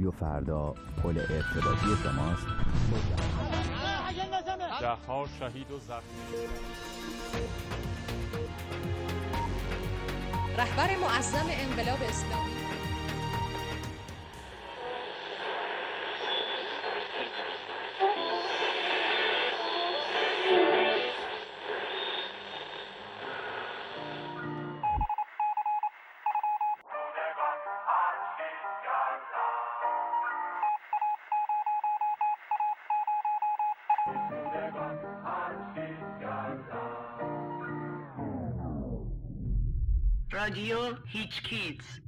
رادیو فردا پل ارتباطی شماست. ده شهید و زخمی. رهبر معظم انقلاب اسلامی. کیز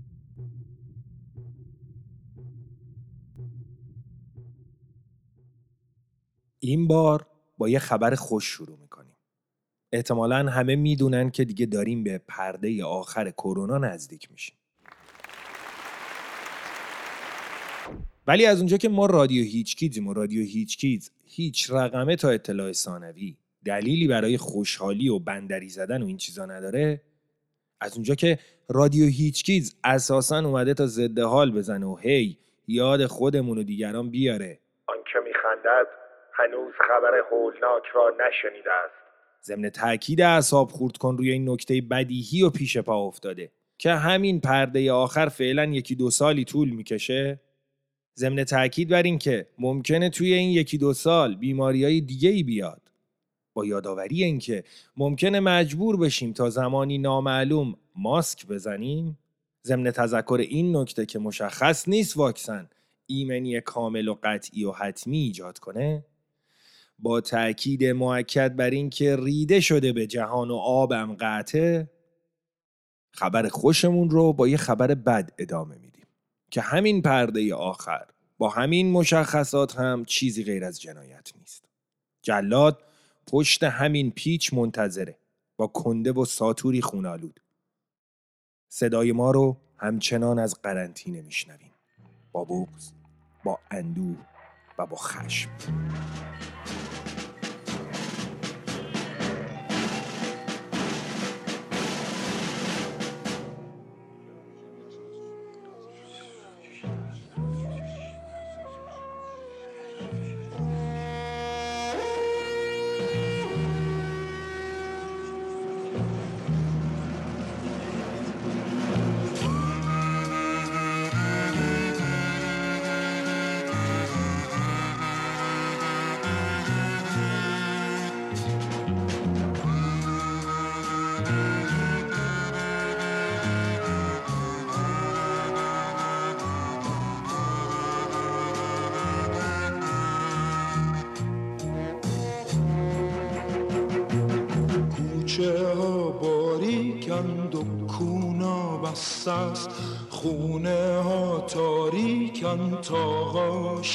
این بار با یه خبر خوش شروع می‌کنیم. احتمالا همه می‌دونن که دیگه داریم به پرده آخر کرونا نزدیک میشیم. ولی از اونجا که ما رادیو هیچ کیزیم و رادیو هیچ کیز هیچ رقمه تا اطلاع ثانوی دلیلی برای خوشحالی و بندری زدن و این چیزا نداره از اونجا که رادیو هیچکیز اساسا اومده تا ضد حال بزنه و هی یاد خودمون و دیگران بیاره. آنکه میخندد هنوز خبر هولناک را نشنیده است. ضمن تاکید اعصاب خورد کن روی این نکته بدیهی و پیش پا افتاده. که همین پرده آخر فعلا یکی دو سالی طول می‌کشه؟ ضمن تاکید بر این که ممکنه توی این یکی دو سال بیماری های دیگه ای بیاد. با یادآوری اینکه ممکنه مجبور بشیم تا زمانی نامعلوم ماسک بزنیم ضمن تذکر این نکته که مشخص نیست واکسن ایمنی کامل و قطعی و حتمی ایجاد کنه با تأکید معکد بر اینکه ریده شده به جهان و آبم قطعه خبر خوشمون رو با یه خبر بد ادامه میدیم که همین پرده آخر با همین مشخصات هم چیزی غیر از جنایت نیست. جلاد پشت همین پیچ منتظره. با کنده و ساتوری خونالود. صدای ما رو همچنان از قرنطینه میشنویم. با بغز با اندوه و با خشم.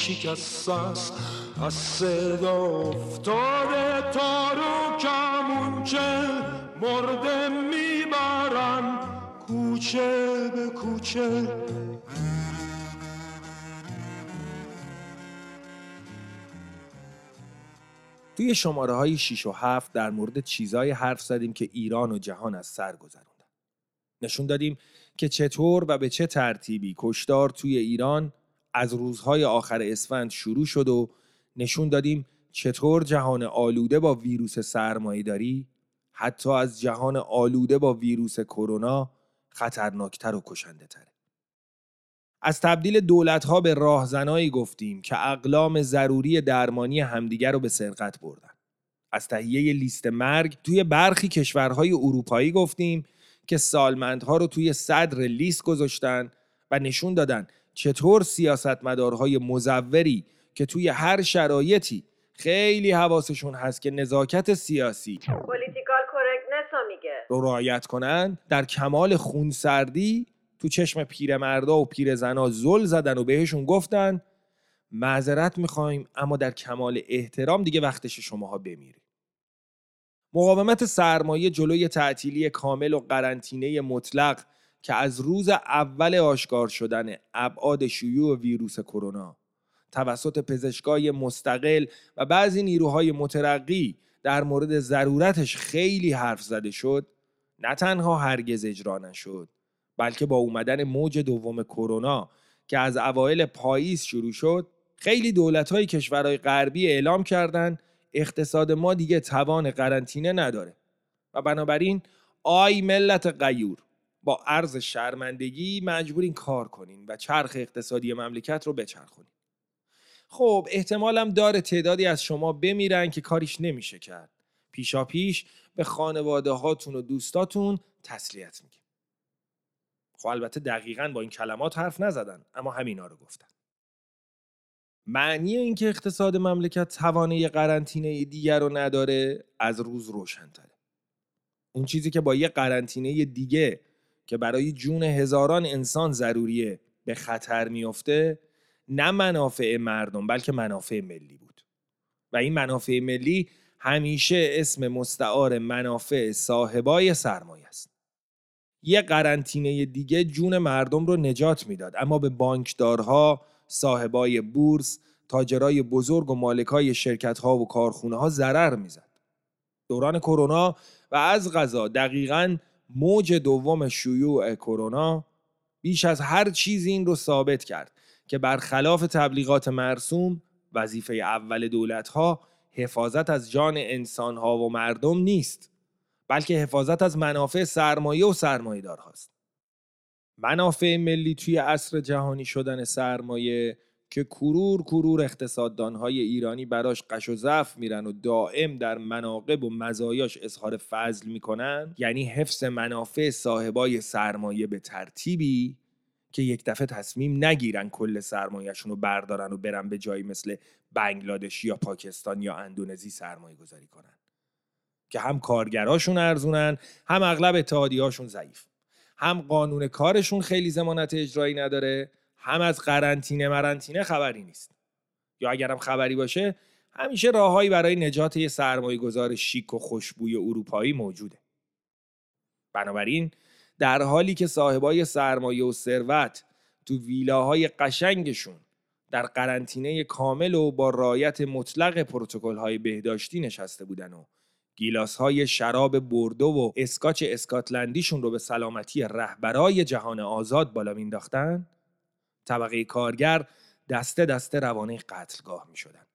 شکست است از صدا افتاده تارو کمونچه مرده می‌برن. کوچه به کوچه. توی شماره های 6 و 7 در مورد چیزای حرف زدیم که ایران و جهان از سر گذروندن. نشون دادیم که چطور و به چه ترتیبی کشدار توی ایران از روزهای آخر اسفند شروع شد و نشون دادیم چطور جهان آلوده با ویروس سرمایه‌داری حتی از جهان آلوده با ویروس کرونا خطرناکتر و کشنده تره. از تبدیل دولت‌ها به راهزنایی گفتیم که اقلام ضروری درمانی همدیگر رو به سرقت بردن. از تهیه لیست مرگ توی برخی کشورهای اروپایی گفتیم که سالمندها رو توی صدر لیست گذاشتن و نشون دادن چطور سیاستمدارهای مزوری که توی هر شرایطی خیلی حواسشون هست که نزاکت سیاسی پولیتیکال میگه رو رعایت کنن در کمال خونسردی تو چشم پیرمردا و پیرزنا زل زدن و بهشون گفتن معذرت می‌خوایم اما در کمال احترام دیگه وقتش شماها بمیرید. مقاومت سرمایه جلوی تعطیلی کامل و قرنطینه مطلق که از روز اول آشکار شدن ابعاد شیوع ویروس کرونا توسط پزشکای مستقل و بعضی نیروهای مترقی در مورد ضرورتش خیلی حرف زده شد نه تنها هرگز اجرا نشد بلکه با اومدن موج دوم کرونا که از اوایل پاییز شروع شد خیلی دولت های کشورهای غربی اعلام کردند اقتصاد ما دیگه توان قرنطینه نداره و بنابراین آی ملت غیور. با عرض شرمندگی مجبورین کار کنین و چرخ اقتصادی مملکت رو بچرخونین. خب احتمالم داره تعدادی از شما بمیرن که کاریش نمیشه کرد. پیشا پیش به خانواده هاتون و دوستاتون تسلیت میگه خب البته دقیقا با این کلمات حرف نزدن اما همینا رو گفتن. معنی اینکه اقتصاد مملکت توانه قرنطینه دیگر رو نداره از روز روشنتره اون چیزی که با یه قرنطینه دیگه که برای جون هزاران انسان ضروریه به خطر میفته نه منافع مردم بلکه منافع ملی بود. و این منافع ملی همیشه اسم مستعار منافع صاحبای سرمایه است. یه قرنطینه دیگه جون مردم رو نجات می‌داد اما به بانکدارها صاحبای بورس تاجرای بزرگ و مالکای شرکت ها و کارخونه ها ضرر می‌زد. دوران کرونا و از غذا دقیقا موج دوم شیوع کرونا بیش از هر چیزی این رو ثابت کرد که برخلاف تبلیغات مرسوم وظیفه اول دولت ها حفاظت از جان انسان ها و مردم نیست بلکه حفاظت از منافع سرمایه و سرمایه دار هاست. منافع ملی توی عصر جهانی شدن سرمایه که کرور کرور اقتصاددانهای ایرانی براش قش و ضعف میرن و دائم در مناقب و مزایاش اظهار فضل می‌کنن. یعنی حفظ منافع صاحبای سرمایه به ترتیبی که یک دفعه تصمیم نگیرن کل سرمایهشون رو بردارن و برن به جایی مثل بنگلادش یا پاکستان یا اندونزی سرمایه گذاری کنن. که هم کارگراشون ارزونن هم اغلب اتحادیهاشون ضعیف. هم قانون کارشون خیلی زمانت اجرایی نداره. هم از قرنطینه مرنطینه خبری نیست. یا اگرم خبری باشه همیشه راههایی برای نجات یه سرمایه گذار شیک و خوشبوی اروپایی موجوده. بنابراین در حالی که صاحبای سرمایه و ثروت تو ویلاهای قشنگشون در قرنطینه کامل و با رایت مطلق پروتکل های بهداشتی نشسته بودن و گیلاس های شراب بردو و اسکاچ اسکاتلندیشون رو به سلامتی رهبرای جهان آزاد بالا مینداختن طبقه کارگر دسته دسته روانه قتلگاه می شدن.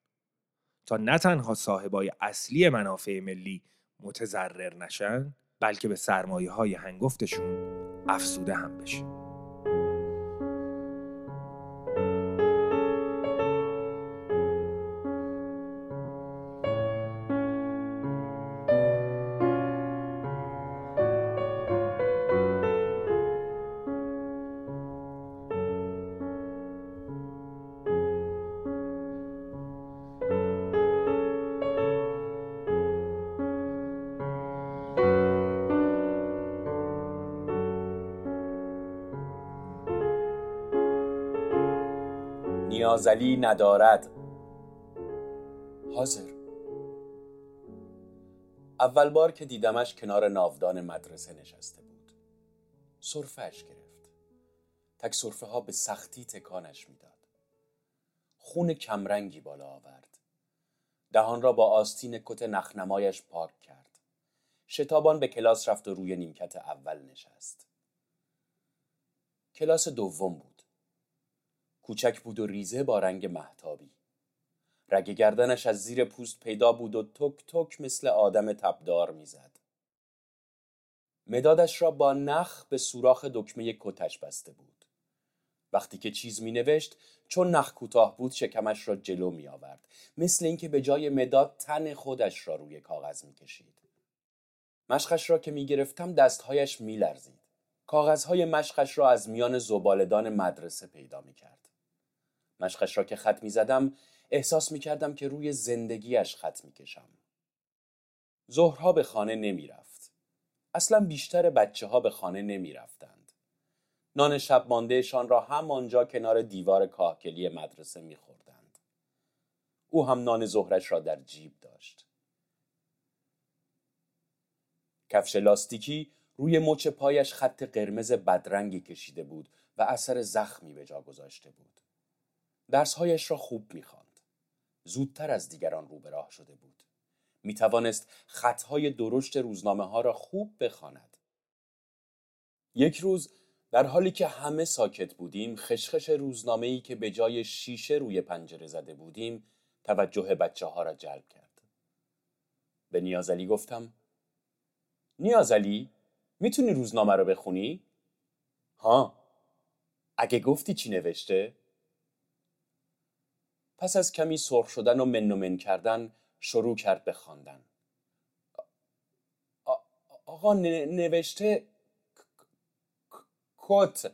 تا نه تنها صاحبای اصلی منافع ملی متضرر نشن بلکه به سرمایه های هنگفتشون افسوده هم بشه. نیازلی ندارد. حاضر. اول بار که دیدمش کنار ناودان مدرسه نشسته بود. صرفش گرفت. تک صرفه ها به سختی تکانش می‌داد. خون کمرنگی بالا آورد. دهان را با آستین کت نخنمایش پاک کرد. شتابان به کلاس رفت و روی نیمکت اول نشست. کلاس دوم بود. کوچک بود و ریزه با رنگ محتابی رگ گردنش از زیر پوست پیدا بود و تک تک مثل آدم تبدار می‌زد. مدادش را با نخ به سوراخ دکمه کتش بسته بود. وقتی که چیز می نوشت چون نخ کوتاه بود شکمش را جلو می آورد مثل اینکه به جای مداد تن خودش را روی کاغذ می کشید مشقش را که می گرفتم دستهایش می لرزید کاغذهای مشقش را از میان زبالدان مدرسه پیدا می کرد مشقش را که خط می زدم احساس می کردم که روی زندگیش خط می کشم. ظهرها به خانه نمی رفت. اصلا بیشتر بچه ها به خانه نمی رفتند. نان شب ماندهشان را همانجا کنار دیوار کاهکلی مدرسه می خوردند. او هم نان ظهرش را در جیب داشت. کفش لاستیکی روی مچ پایش خط قرمز بدرنگی کشیده بود و اثر زخمی به جا گذاشته بود. درسهایش را خوب می‌خواند زودتر از دیگران رو به راه شده بود می توانست خطهای درشت روزنامه ها را خوب بخواند یک روز در حالی که همه ساکت بودیم خشخش روزنامه ای که به جای شیشه روی پنجره زده بودیم توجه بچه ها را جلب کرد به نیازلی گفتم نیازلی می‌تونی روزنامه رو بخونی؟ ها اگه گفتی چی نوشته؟ پس از کمی سرخ شدن و من و من کردن شروع کرد به خواندن. آقا نوشته کت.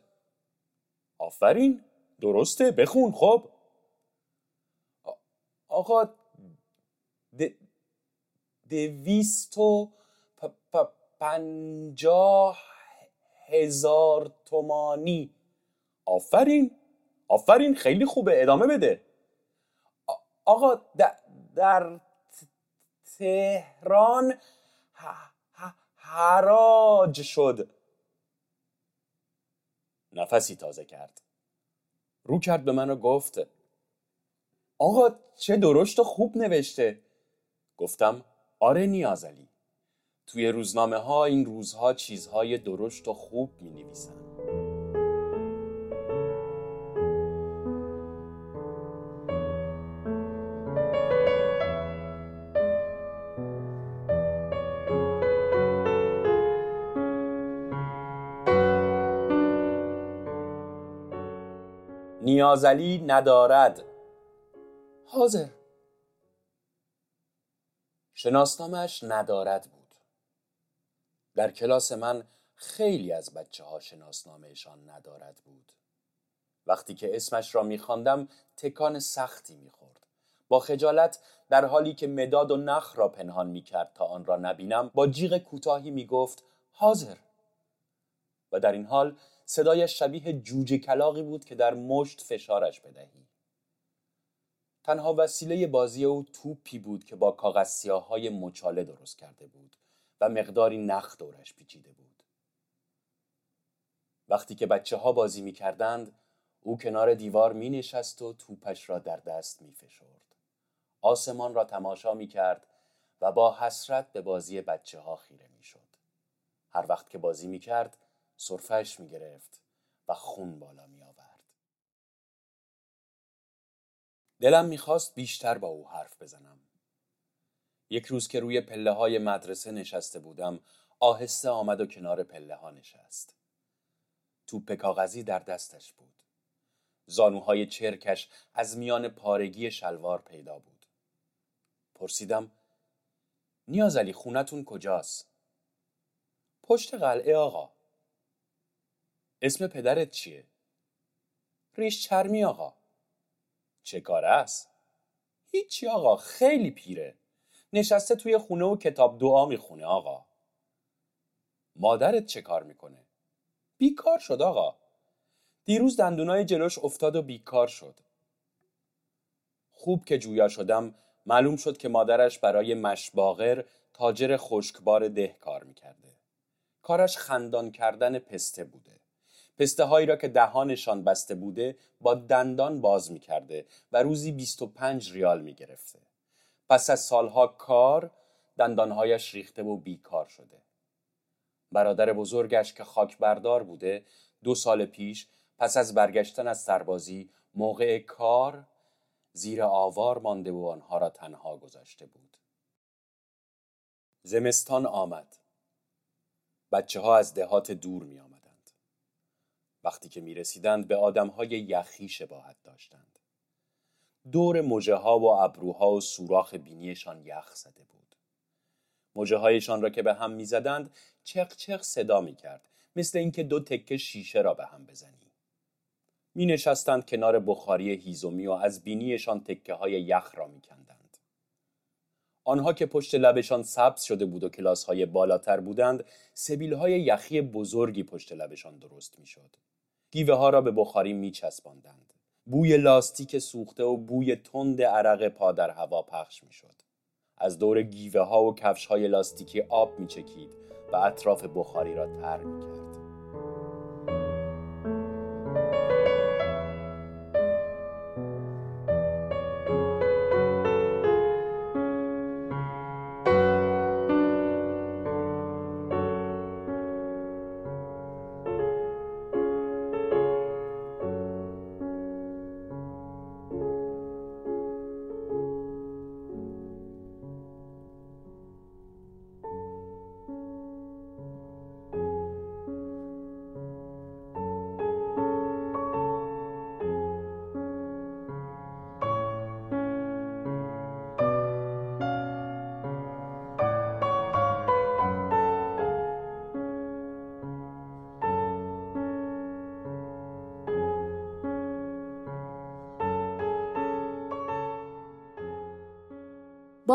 آفرین درسته بخون خب. آقا دویست و پنجاه هزار تومانی. آفرین آفرین خیلی خوبه ادامه بده. آقا در تهران حراج شد. نفسی تازه کرد. رو کرد به من و گفت آقا چه درشت و خوب نوشته. گفتم آره نیازلی توی روزنامه ها این روزها چیزهای درشت و خوب می نویسن نیازلی ندارد. حاضر. شناسنامش ندارد بود. در کلاس من خیلی از بچه ها شناسنامهشان ندارد بود. وقتی که اسمش را میخواندم تکان سختی می‌خورد. با خجالت در حالی که مداد و نخ را پنهان می‌کرد تا آن را نبینم با جیغ کوتاهی می‌گفت حاضر. و در این حال صدایش شبیه جوجه کلاقی بود که در مشت فشارش بدهی تنها وسیله بازی او توپی بود که با کاغذ سیاهای مچاله درست کرده بود و مقداری نخ دورش پیچیده بود وقتی که بچه ها بازی می کردند او کنار دیوار می نشست و توپش را در دست می فشرد. آسمان را تماشا می کرد و با حسرت به بازی بچه ها خیره می شد. هر وقت که بازی می کرد صرفش می گرفت و خون بالا می آورد. دلم می‌خواست بیشتر با او حرف بزنم. یک روز که روی پله های مدرسه نشسته بودم آهسته آمد و کنار پله ها نشست. توپ کاغذی در دستش بود. زانوهای چرکش از میان پارگی شلوار پیدا بود. پرسیدم نیازلی خونتون کجاست؟ پشت قلعه آقا. اسم پدرت چیه؟ ریش چرمی آقا. چه کار است؟ هیچی آقا خیلی پیره. نشسته توی خونه و کتاب دعا می‌خونه آقا. مادرت چه کار می‌کنه؟ بیکار شد آقا. دیروز دندونای جلوش افتاد و بیکار شد. خوب که جویا شدم معلوم شد که مادرش برای مشباغر تاجر خشکبار ده کار می‌کرده. کارش خندان کردن پسته بوده. پسته هایی را که دهانشان بسته بوده با دندان باز می‌کرده و روزی 25 ریال می‌گرفته. پس از سالها کار دندانهایش ریخته و بیکار شده. برادر بزرگش که خاک بردار بوده دو سال پیش پس از برگشتن از سربازی موقع کار زیر آوار مانده و آنها را تنها گذاشته بود. زمستان آمد. بچه ها از دهات دور می آمدند. وقتی که می رسیدند به آدم های یخی شباهت داشتند. دور مجه ها و ابروها و سوراخ بینیشان یخ زده بود. مجه هایشان را که به هم می زدند چق چق صدا می کرد مثل اینکه دو تکه شیشه را به هم بزنی. می نشستند کنار بخاری هیزومی و از بینیشان تکه های یخ را می کندند. آنها که پشت لبشان سبز شده بود و کلاس های بالاتر بودند سبیل های یخی بزرگی پشت لبشان درست می شد. گیوه ها را به بخاری می چسباندند. بوی لاستیک سوخته و بوی تند عرق پا در هوا پخش می شد. از دور گیوه ها و کفش های لاستیکی آب می چکید و اطراف بخاری را تر می کرد.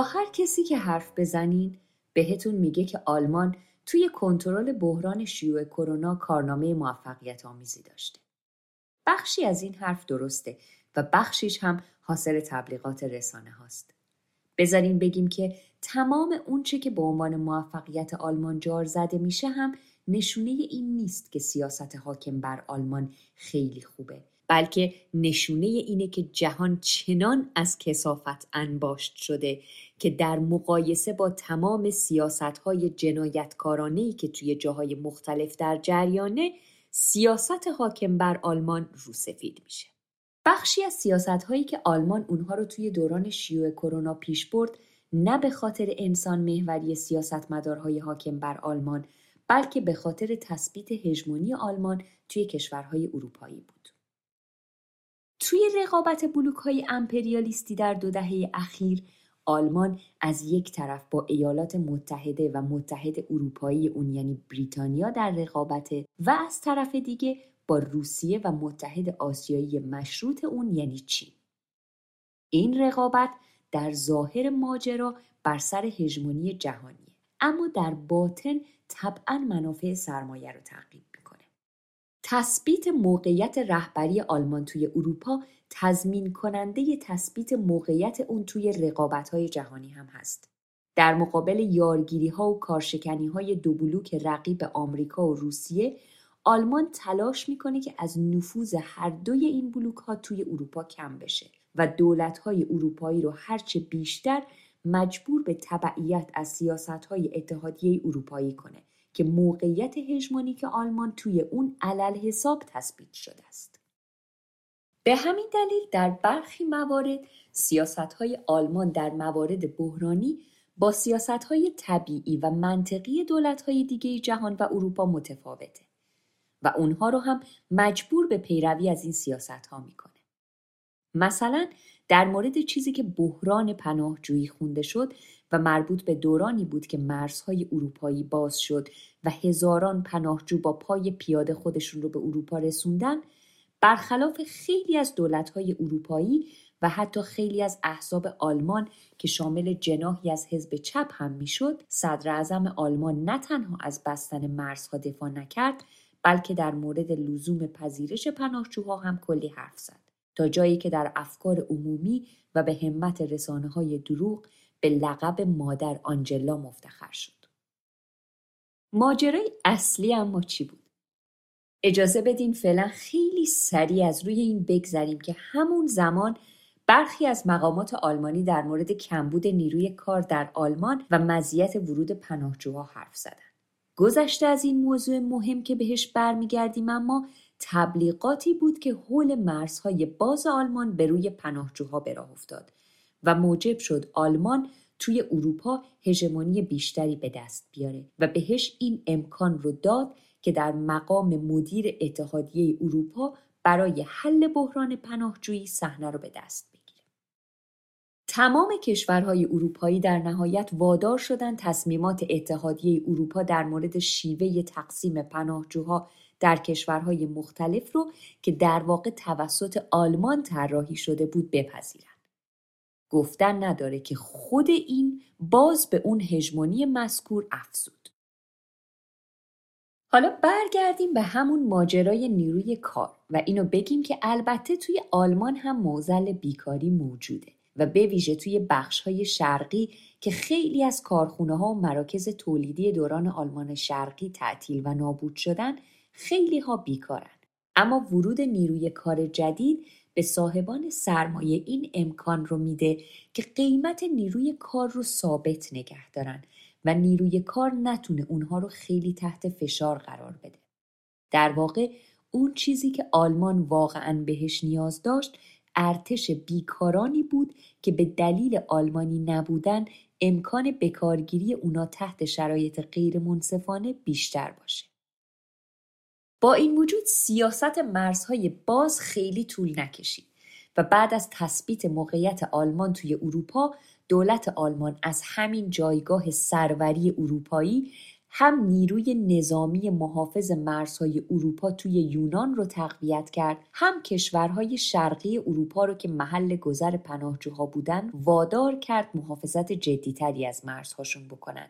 هر کسی که حرف بزنین بهتون میگه که آلمان توی کنترل بحران شیوع کرونا کارنامه موفقیت آمیزی داشته. بخشی از این حرف درسته و بخشیش هم حاصل تبلیغات رسانه هاست. بذارین بگیم که تمام اونچه که به عنوان موفقیت آلمان جار زده میشه هم نشونه این نیست که سیاست حاکم بر آلمان خیلی خوبه بلکه نشونه اینه که جهان چنان از کسافت انباشت شده که در مقایسه با تمام سیاست های جنایتکارانه که توی جاهای مختلف در جریانه سیاست حاکم بر آلمان روسفید میشه. بخشی از سیاست هایی که آلمان اونها رو توی دوران شیوع کرونا پیش برد نه به خاطر انسان محوری سیاستمدارهای حاکم بر آلمان بلکه به خاطر تثبیت هژمونی آلمان توی کشورهای اروپایی بود. توی رقابت بلوک های امپریالیستی در دو دهه اخیر آلمان از یک طرف با ایالات متحده و متحد اروپایی اون یعنی بریتانیا در رقابت و از طرف دیگه با روسیه و متحد آسیایی مشروط اون یعنی چین. این رقابت در ظاهر ماجرا بر سر هژمونی جهانیه اما در باطن طبعا منافع سرمایه رو تعقیب. تثبیت موقعیت رهبری آلمان توی اروپا تضمین کننده تثبیت موقعیت اون توی رقابت های جهانی هم هست. در مقابل یارگیری ها و کارشکنی های دو بلوک رقیب آمریکا و روسیه آلمان تلاش می‌کنه که از نفوذ هر دوی این بلوک ها توی اروپا کم بشه و دولت های اروپایی رو هرچه بیشتر مجبور به تبعیت از سیاست های اتحادیه اروپایی کنه که موقعیت هژمونیک آلمان توی اون علل حساب تثبیت شده است. به همین دلیل در برخی موارد سیاست های آلمان در موارد بحرانی با سیاست های طبیعی و منطقی دولت های دیگه جهان و اروپا متفاوته و اونها رو هم مجبور به پیروی از این سیاست ها می‌کنه. مثلا در مورد چیزی که بحران پناهجویی خونده شد و مربوط به دورانی بود که مرزهای اروپایی باز شد و هزاران پناهجو با پای پیاده خودشون رو به اروپا رسوندن برخلاف خیلی از دولتهای اروپایی و حتی خیلی از احزاب آلمان که شامل جناحی از حزب چپ هم می‌شد صدر اعظم آلمان نه تنها از بستن مرزها دفاع نکرد بلکه در مورد لزوم پذیرش پناهجوها هم کلی حرف زد. تا جایی که در افکار عمومی و به همت رسانه های دروغ به لقب مادر آنجلا مفتخر شد. ماجرای اصلی اما چی بود؟ اجازه بدین فعلا خیلی سریع از روی این بگذریم که همون زمان برخی از مقامات آلمانی در مورد کمبود نیروی کار در آلمان و مزیت ورود پناهجوها حرف زدن. گذشته از این موضوع مهم که بهش برمیگردیم اما تبلیغاتی بود که حول مرزهای باز آلمان به روی پناهجوها به راه افتاد و موجب شد آلمان توی اروپا هژمونی بیشتری به دست بیاره و بهش این امکان رو داد که در مقام مدیر اتحادیه اروپا برای حل بحران پناهجویی صحنه رو به دست بگیره. تمام کشورهای اروپایی در نهایت وادار شدند تصمیمات اتحادیه اروپا در مورد شیوه تقسیم پناهجوها در کشورهای مختلف رو که در واقع توسط آلمان طراحی شده بود بپذیرند. گفتن نداره که خود این باز به اون هژمونی مذکور افزود. حالا برگردیم به همون ماجرای نیروی کار و اینو بگیم که البته توی آلمان هم موزل بیکاری موجوده و به ویژه توی بخش های شرقی که خیلی از کارخونه ها و مراکز تولیدی دوران آلمان شرقی تعطیل و نابود شدن خیلی ها بیکارن اما ورود نیروی کار جدید به صاحبان سرمایه این امکان رو میده که قیمت نیروی کار رو ثابت نگه دارن و نیروی کار نتونه اونها رو خیلی تحت فشار قرار بده. در واقع اون چیزی که آلمان واقعا بهش نیاز داشت ارتش بیکارانی بود که به دلیل آلمانی نبودن امکان بکارگیری اونا تحت شرایط غیر منصفانه بیشتر باشه. با این وجود سیاست مرزهای باز خیلی طول نکشید و بعد از تثبیت موقعیت آلمان توی اروپا دولت آلمان از همین جایگاه سروری اروپایی هم نیروی نظامی محافظ مرزهای اروپا توی یونان رو تقویت کرد هم کشورهای شرقی اروپا رو که محل گذر پناهجوها بودن وادار کرد محافظت جدیتری از مرزهاشون بکنن.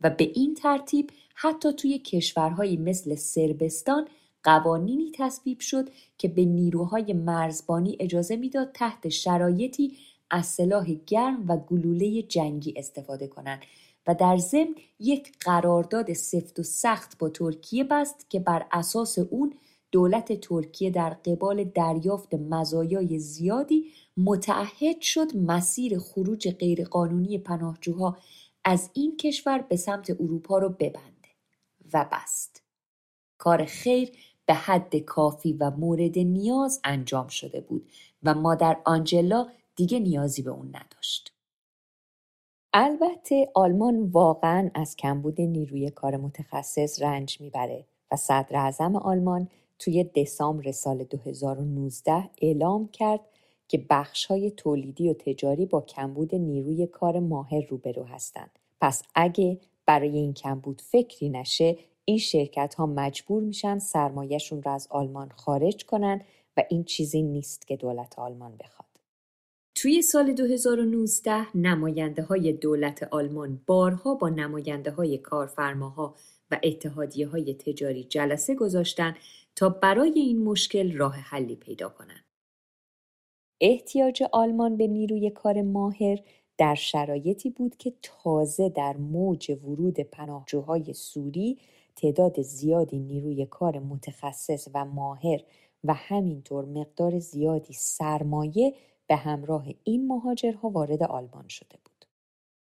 و به این ترتیب حتی توی کشورهایی مثل سربستان قوانینی تصویب شد که به نیروهای مرزبانی اجازه می‌داد تحت شرایطی از سلاح گرم و گلوله جنگی استفاده کنند و در ضمن یک قرارداد سفت و سخت با ترکیه بست که بر اساس اون دولت ترکیه در قبال دریافت مزایای زیادی متعهد شد مسیر خروج غیرقانونی پناهجوها از این کشور به سمت اروپا رو ببنده و بست. کار خیر به حد کافی و مورد نیاز انجام شده بود و مادر آنجلا دیگه نیازی به اون نداشت. البته آلمان واقعا از کمبود نیروی کار متخصص رنج می‌بره و صدر اعظم آلمان توی دسامبر سال 2019 اعلام کرد که بخش های تولیدی و تجاری با کمبود نیروی کار ماهر روبرو هستند. پس اگه برای این کمبود فکری نشه این شرکت ها مجبور میشن سرمایهشون رو از آلمان خارج کنن و این چیزی نیست که دولت آلمان بخواد. توی سال 2019 نماینده های دولت آلمان بارها با نماینده های کارفرماها و اتحادیه های تجاری جلسه گذاشتن تا برای این مشکل راه حلی پیدا کنند. احتیاج آلمان به نیروی کار ماهر در شرایطی بود که تازه در موج ورود پناهجوهای سوری تعداد زیادی نیروی کار متخصص و ماهر و همینطور مقدار زیادی سرمایه به همراه این مهاجرها وارد آلمان شده بود.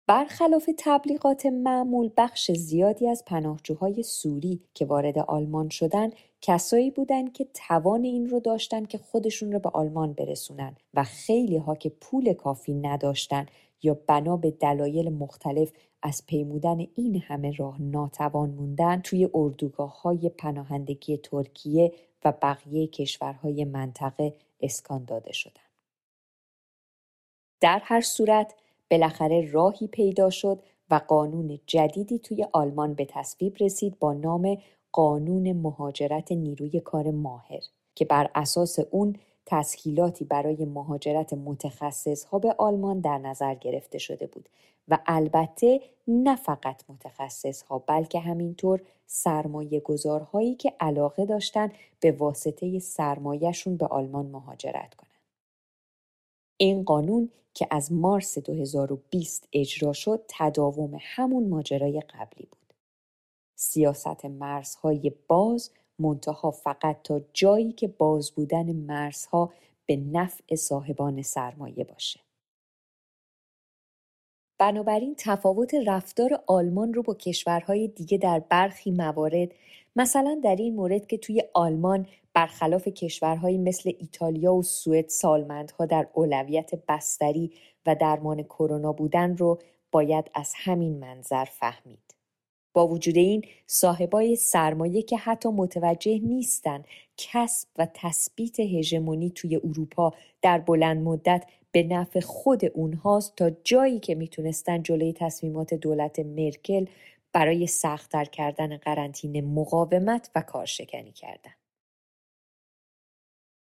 برخلاف تبلیغات معمول بخش زیادی از پناهجوهای سوری که وارد آلمان شدن کسایی بودند که توان این رو داشتن که خودشون رو به آلمان برسونن و خیلی ها که پول کافی نداشتن یا بنا به دلایل مختلف از پیمودن این همه راه ناتوان موندن توی اردوگاه های پناهندگی ترکیه و بقیه کشورهای منطقه اسکان داده شدن. در هر صورت بالاخره راهی پیدا شد و قانون جدیدی توی آلمان به تصویب رسید با نام قانون مهاجرت نیروی کار ماهر که بر اساس اون تسهیلاتی برای مهاجرت متخصص ها به آلمان در نظر گرفته شده بود و البته نه فقط متخصص ها بلکه همینطور سرمایه گذارهایی که علاقه داشتن به واسطه سرمایهشون به آلمان مهاجرت کنند. این قانون که از مارس 2020 اجرا شد تداوم همون ماجرای قبلی بود. سیاست مرزهای باز منتها فقط تا جایی که باز بودن مرزها به نفع صاحبان سرمایه باشه. بنابراین تفاوت رفتار آلمان رو با کشورهای دیگه در برخی موارد مثلا در این مورد که توی آلمان برخلاف کشورهایی مثل ایتالیا و سوئد سالمندها در اولویت بستری و درمان کرونا بودن رو باید از همین منظر فهمید. با وجود این صاحبای سرمایه که حتی متوجه نیستن کسب و تثبیت هژمونی توی اروپا در بلند مدت به نفع خود اونهاست تا جایی که می‌تونستن جلوی تصمیمات دولت مرکل برای سختتر کردن قرنطینه مقاومت و کارشکنی کردن.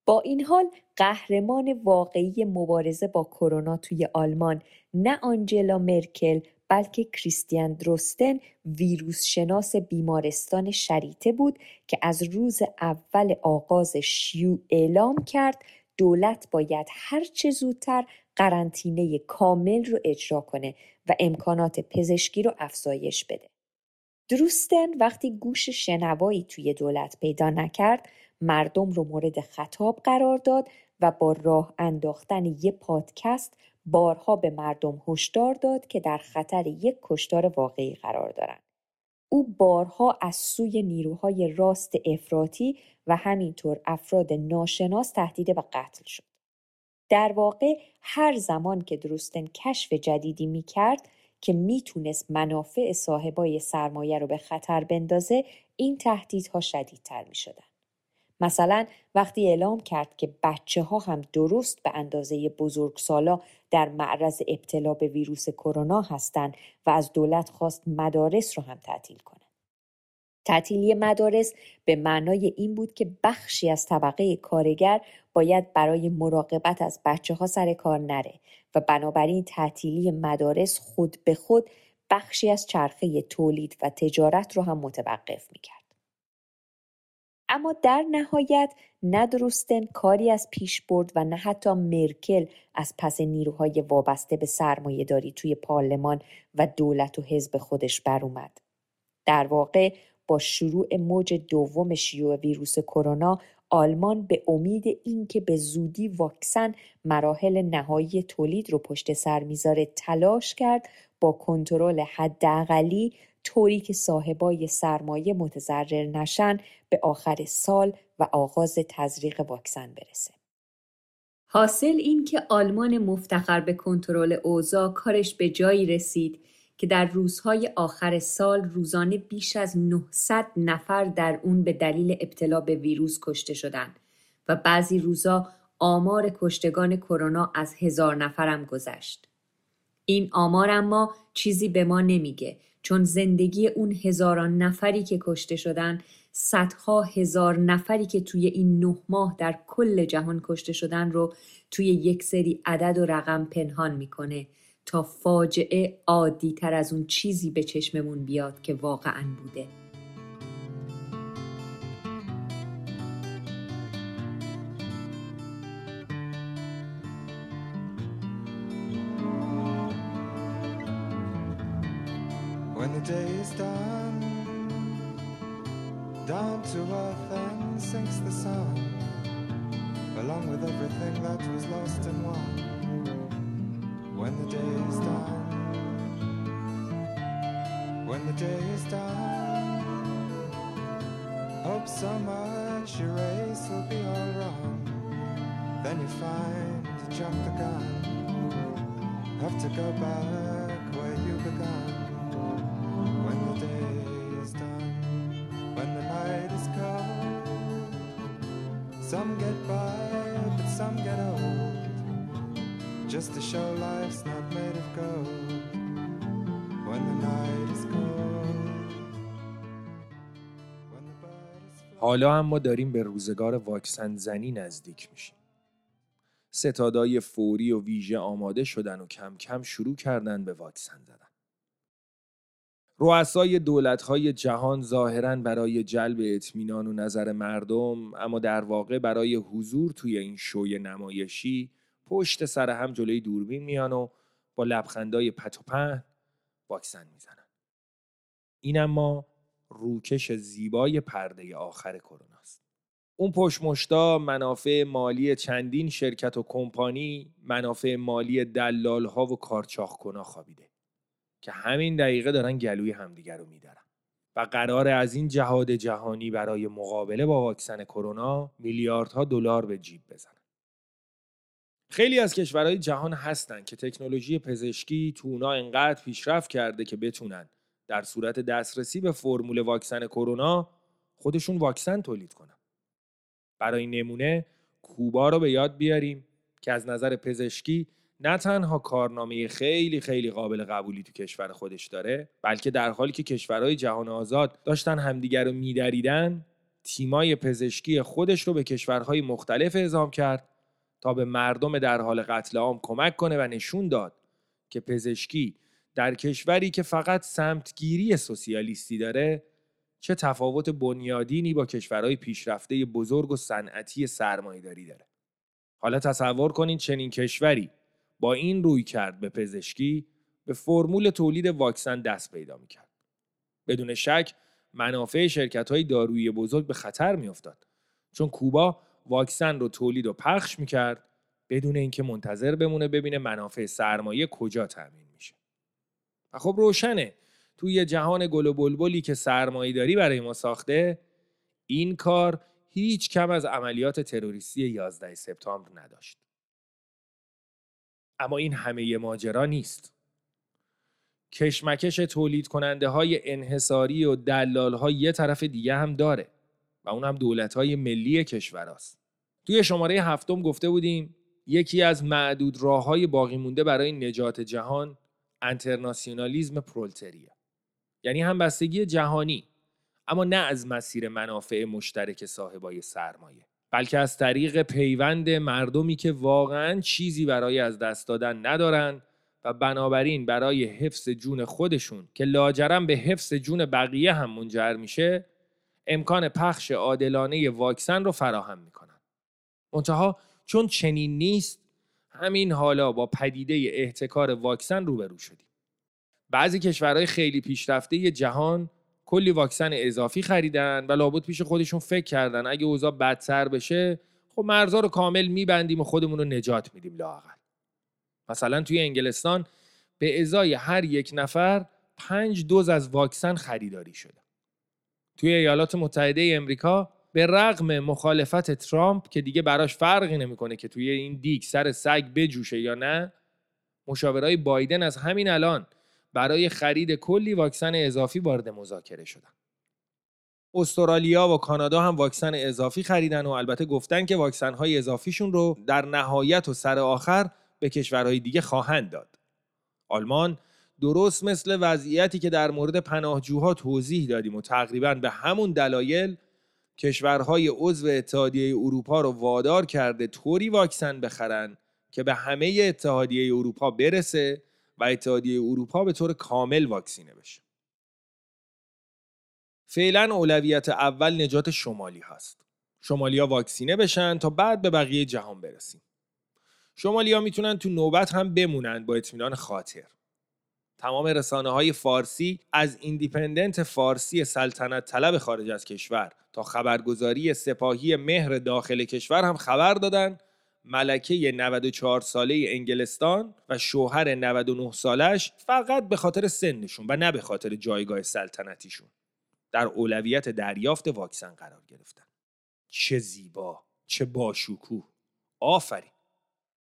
با این حال قهرمان واقعی مبارزه با کرونا توی آلمان نه آنجلا مرکل بلکه کریستیان دروستن ویروس شناس بیمارستان شریته بود که از روز اول آغاز شیوع اعلام کرد دولت باید هرچه زودتر قرنطینه کامل رو اجرا کنه و امکانات پزشکی رو افزایش بده. دروستن وقتی گوش شنوایی توی دولت پیدا نکرد مردم رو مورد خطاب قرار داد و با راه انداختن یه پادکست بارها به مردم هشدار داد که در خطر یک کشتار واقعی قرار دارند. او بارها از سوی نیروهای راست افراطی و همینطور افراد ناشناس تهدید به قتل شد. در واقع هر زمان که درستن کشف جدیدی می کرد که می‌تونست منافع صاحبای سرمایه رو به خطر بندازه این تهدیدها شدیدتر می شدن. مثلا وقتی اعلام کرد که بچه ها هم درست به اندازه بزرگسالا در معرض ابتلا به ویروس کرونا هستند و از دولت خواست مدارس رو هم تعطیل کنه. تعطیلی مدارس به معنای این بود که بخشی از طبقه کارگر باید برای مراقبت از بچه ها سر کار نره و بنابراین تعطیلی مدارس خود به خود بخشی از چرخه تولید و تجارت رو هم متوقف می‌کرد. اما در نهایت نه دروستن کاری از پیش برد و نه حتی مرکل از پس نیروهای وابسته به سرمایه داری توی پارلمان و دولت و حزب خودش بر اومد. در واقع با شروع موج دوم شیوع ویروس کرونا آلمان به امید اینکه به زودی واکسن مراحل نهایی تولید رو پشت سر می‌ذاره تلاش کرد با کنترل حداقلی طوری که صاحبای سرمایه متضرر نشن به آخر سال و آغاز تزریق واکسن برسه. حاصل این که آلمان مفتخر به کنترل اوضاع کارش به جایی رسید که در روزهای آخر سال روزانه بیش از 900 نفر در اون به دلیل ابتلا به ویروس کشته شدند و بعضی روزا آمار کشتگان کرونا از هزار نفرم گذشت. این آمار اما چیزی به ما نمیگه چون زندگی اون هزاران نفری که کشته شدن صدها هزار نفری که توی این نه ماه در کل جهان کشته شدن رو توی یک سری عدد و رقم پنهان می‌کنه تا فاجعه عادی تر از اون چیزی به چشممون بیاد که واقعا بوده. حالا هم ما داریم به روزگار واکسن زنی نزدیک میشیم. ستادای فوری و ویژه آماده شدن و کم کم شروع کردن به واکسن زدن. رؤسای دولت‌های جهان ظاهرا برای جلب اطمینان و نظر مردم اما در واقع برای حضور توی این شوی نمایشی پشت سر هم جلوی دوربین میان و با لبخندای پت و پهن واکسن می‌زنن. این اما روکش زیبای پرده آخر کروناست. اون پشمشتا منافع مالی چندین شرکت و کمپانی، منافع مالی دلالها و کارچاخ خوابیده که همین دقیقه دارن گلوی همدیگر رو میدارن. و قرار از این جهاد جهانی برای مقابله با واکسن کرونا میلیاردها دلار به جیب بزنن. خیلی از کشورهای جهان هستن که تکنولوژی پزشکی تو اونا انقدر پیشرفت کرده که بتونن در صورت دسترسی به فرمول واکسن کرونا خودشون واکسن تولید کنن. برای نمونه کوبا رو به یاد بیاریم که از نظر پزشکی نه تنها کارنامه خیلی خیلی قابل قبولی تو کشور خودش داره بلکه در حالی که کشورهای جهان آزاد داشتن همدیگر رو میدریدن تیمای پزشکی خودش رو به کشورهای مختلف اعزام کرد تا به مردم در حال قتل عام کمک کنه و نشون داد که پزشکی در کشوری که فقط سمتگیری سوسیالیستی داره چه تفاوت بنیادینی با کشورهای پیشرفته بزرگ و صنعتی سرمایه‌داری داره. حالا تصور کنید چنین کشوری با این روی کرد به پزشکی به فرمول تولید واکسن دست پیدا می‌کرد. بدون شک منافع شرکت های دارویی بزرگ به خطر میافتاد چون کوبا واکسن رو تولید و پخش می‌کرد بدون اینکه منتظر بمونه ببینه منافع سرمایه کجا تامین. و خب روشنه توی جهان گل و بلبلی که سرمایه داری برای ما ساخته این کار هیچ کم از عملیات تروریستی 11 سپتامبر نداشت. اما این همه ماجرا نیست. کشمکش تولید کننده های انحصاری و دلال های یه طرف دیگه هم داره و اون هم دولت های ملی کشور هست. توی شماره هفتم گفته بودیم یکی از معدود راه های باقی مونده برای نجات جهان انترناسیونالیزم پرولتریا یعنی همبستگی جهانی اما نه از مسیر منافع مشترک صاحبای سرمایه بلکه از طریق پیوند مردمی که واقعا چیزی برای از دست دادن ندارن و بنابراین برای حفظ جون خودشون که لاجرم به حفظ جون بقیه هم منجر میشه امکان پخش عادلانه واکسن رو فراهم می‌کنن. منتها چون چنین نیست همین حالا با پدیده احتکار واکسن روبرو شدیم. بعضی کشورهای خیلی پیشرفته جهان کلی واکسن اضافی خریدن و لابد پیش خودشون فکر کردن. اگه اوضاع بدتر بشه خب مرزا رو کامل میبندیم و خودمون رو نجات میدیم لاقل مثلا توی انگلستان به ازای هر یک نفر پنج دوز از واکسن خریداری شده. توی ایالات متحده امریکا به رغم مخالفت ترامپ که دیگه براش فرقی نمی‌کنه که توی این دیگ سر سگ بجوشه یا نه مشاورای بایدن از همین الان برای خرید کلی واکسن اضافی وارد مذاکره شدن. استرالیا و کانادا هم واکسن اضافی خریدن و البته گفتن که واکسن های اضافیشون رو در نهایت و سر آخر به کشورهای دیگه خواهند داد. آلمان درست مثل وضعیتی که در مورد پناهجوها توضیح دادیم و تقریبا به همون دلایل کشورهای عضو اتحادیه اروپا رو وادار کرده طوری واکسن بخرن که به همه اتحادیه اروپا برسه و اتحادیه اروپا به طور کامل واکسینه بشه. فعلا اولویت اول نجات شمالی هست. شمالیا واکسینه بشن تا بعد به بقیه جهان برسیم. شمالیا می‌تونن تو نوبت هم بمونن با اطمینان خاطر. تمام رسانه های فارسی از ایندیپندنت فارسی سلطنت طلب خارج از کشور تا خبرگزاری سپاهی مهر داخل کشور هم خبر دادن. ملکه 94 ساله انگلستان و شوهر 99 سالش فقط به خاطر سنشون و نه به خاطر جایگاه سلطنتیشون در اولویت دریافت واکسن قرار گرفتن. چه زیبا چه باشکوه. آفرین.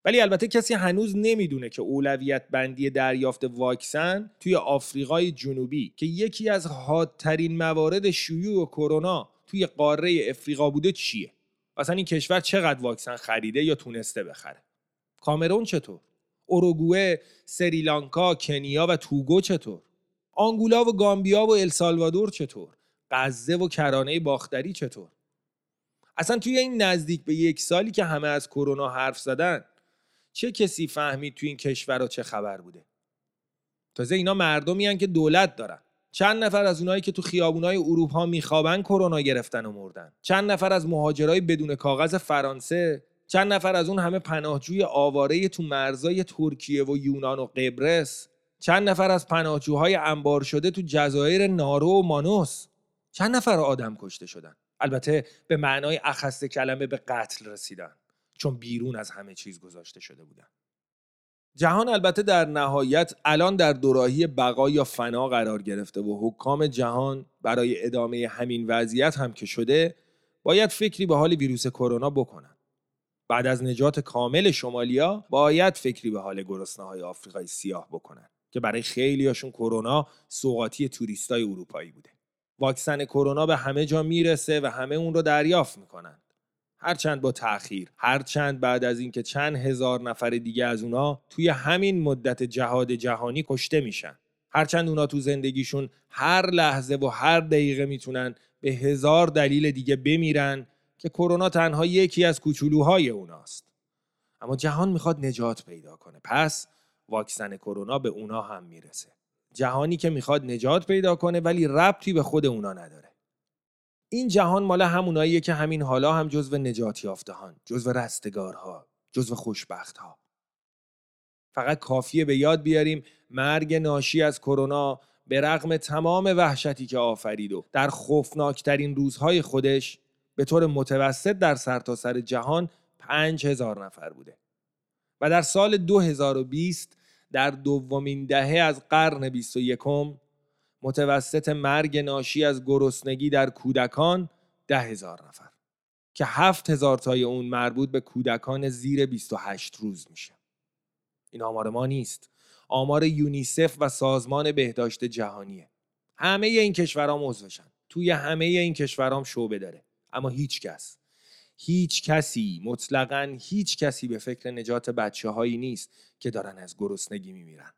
ولی البته کسی هنوز نمی‌دونه که اولویت بندی دریافت واکسن توی آفریقای جنوبی که یکی از حادترین موارد شیوع کرونا توی قاره افریقا بوده چیه؟ اصلا این کشور چقدر واکسن خریده یا تونسته بخره؟ کامرون چطور؟ اوروگوئه سریلانکا کنیا و توگو چطور؟ آنگولا و گامبیا و السالوادور چطور؟ غزه و کرانه باختری چطور؟ اصلا توی این نزدیک به یک سالی که همه از کرونا حرف زدن چه کسی فهمید توی این کشور چه خبر بوده؟ تازه اینا مردمی که دولت دارن. چند نفر از اونایی که تو خیابونای اروپا میخوابن کرونا گرفتن و مردن. چند نفر از مهاجرای بدون کاغذ فرانسه. چند نفر از اون همه پناهجوی آواره تو مرزای ترکیه و یونان و قبرس. چند نفر از پناهجوهای انبار شده تو جزایر نارو و مانوس. چند نفر آدم کشته شدن؟ البته به معنای اخص کلمه به قتل رسیدن. چون بیرون از همه چیز گذاشته شده بودن جهان البته در نهایت الان در دوراهی بقا یا فنا قرار گرفته و حکام جهان برای ادامه همین وضعیت هم که شده باید فکری به حال ویروس کرونا بکنن. بعد از نجات کامل شمالیا باید فکری به حال گرسنه های آفریقای سیاه بکنن که برای خیلیاشون کرونا سوقاتی توریستای اروپایی بوده. واکسن کرونا به همه جا می‌رسه و همه اون رو دریافت می‌کنن. هرچند با تأخیر هرچند بعد از اینکه چند هزار نفر دیگه از اونا توی همین مدت جهاد جهانی کشته میشن. هرچند اونا تو زندگیشون هر لحظه و هر دقیقه می‌تونن به هزار دلیل دیگه بمیرن که کرونا تنها یکی از کوچولوهای اوناست. اما جهان می‌خواد نجات پیدا کنه. پس واکسن کرونا به اونا هم می‌رسه. جهانی که می‌خواد نجات پیدا کنه ولی ربطی به خود اونا نداره. این جهان مال هموناییه که همین حالا هم جزو نجات یافتهان جزو رستگارها جزو خوشبختها. فقط کافیه به یاد بیاریم مرگ ناشی از کرونا به رغم تمام وحشتی که آفرید و در خوفناکترین روزهای خودش به طور متوسط در سرتاسر سر جهان پنج هزار نفر بوده. و در سال 2020 در دومین دهه از قرن 21 متوسط مرگ ناشی از گرسنگی در کودکان ده هزار نفر که هفت هزار تای اون مربوط به کودکان زیر 28 روز میشه. این آمار ما نیست. آمار یونیسف و سازمان بهداشت جهانیه. همه این کشورها عضوشن. توی همه این کشورام شعبه داره. اما هیچ کس هیچ کسی مطلقا هیچ کسی به فکر نجات بچه هایی نیست که دارن از گرسنگی میمیرن.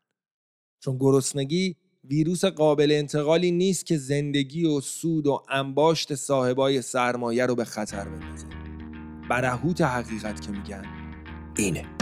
چون گرسنگی ویروس قابل انتقالی نیست که زندگی و سود و انباشت صاحبای سرمایه رو به خطر بندازه. برهوت حقیقت که میگن اینه.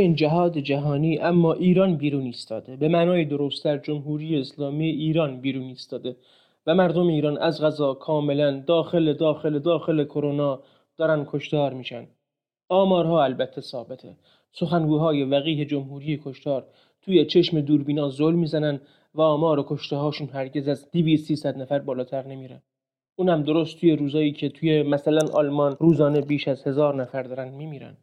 این جهاد جهانی اما ایران بیرون ایستاده. به معنای درستتر جمهوری اسلامی ایران بیرون ایستاده. و مردم ایران از غذا کاملا داخل داخل داخل کرونا دارن کشتار میشن. آمارها البته ثابته. سخنگوهای وقیه جمهوری کشتار توی چشم دوربینا ظلم می‌زنن و آمار کشته هاشون هرگز از 200 300 نفر بالاتر نمیره. اونم درست توی روزایی که توی مثلا آلمان روزانه بیش از هزار نفر دارن میمیرن.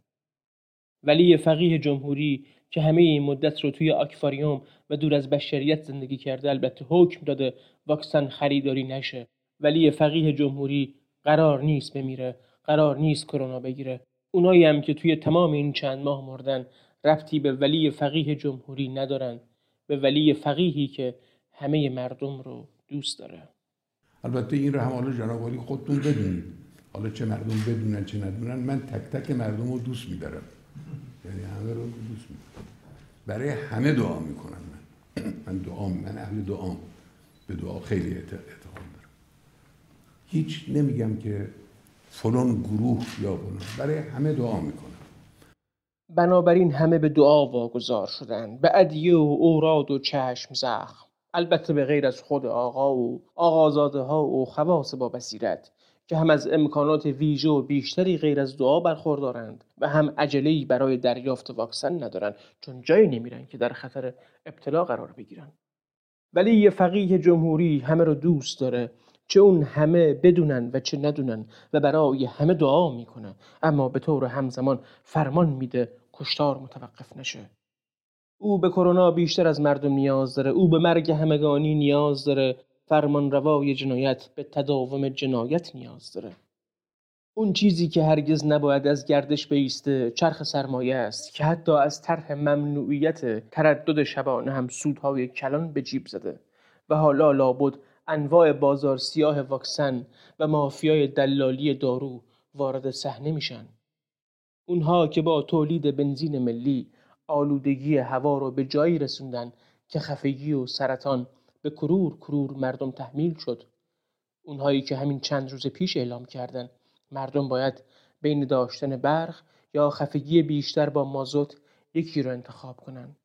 ولی فقیه جمهوری که همه این مدت رو توی آکواریوم و دور از بشریت زندگی کرده البته حکم داده واکسن خریداری نشه. ولی فقیه جمهوری قرار نیست بمیره قرار نیست کرونا بگیره. اونایی هم که توی تمام این چند ماه مردن ربطی به ولی فقیه جمهوری ندارن به ولی فقیهی که همه مردم رو دوست داره. البته این رو هم حالا جناب خودتون بدونید. حالا چه مردم بدونن چه ندونن من تک تک مردم رو دوست میدارم. یعنی همه رو دوست برای همه دعا می‌کنم من. من دعا من اهل دعام. به دعا خیلی اعتقاد دارم. هیچ نمیگم که فلان گروه یا فلان. برای همه دعا می‌کنم. بنابراین همه به دعا واگذار شدند به ادیه و اوراد و چشم زخم. البته به غیر از خود آقا و آقازاده ها و خواص با بصیرت. که هم از امکانات ویژه و بیشتری غیر از دعا برخوردارند و هم عجله‌ای برای دریافت واکسن ندارند چون جایی نمیرن که در خطر ابتلا قرار بگیرن. ولی یه فقیه جمهوری همه رو دوست داره چه اون همه بدونن و چه ندونن و برای همه دعا می‌کنه. اما به طور همزمان فرمان میده کشتار متوقف نشه. او به کرونا بیشتر از مردم نیاز داره او به مرگ همگانی نیاز داره. فرمان روای جنایت به تداوم جنایت نیاز داره. اون چیزی که هرگز نباید از گردش بیسته چرخ سرمایه است که حتی از طرح ممنوعیت تردد شبانه هم سودهای کلان به جیب زده و حالا لابد انواع بازار سیاه واکسن و مافیای دلالی دارو وارد صحنه میشن. اونها که با تولید بنزین ملی آلودگی هوا رو به جایی رسوندن که خفگی و سرطان به کرور کرور مردم تحمیل شد. اونهایی که همین چند روز پیش اعلام کردن. مردم باید بین داشتن برق یا خفگی بیشتر با مازوت یکی رو انتخاب کنن.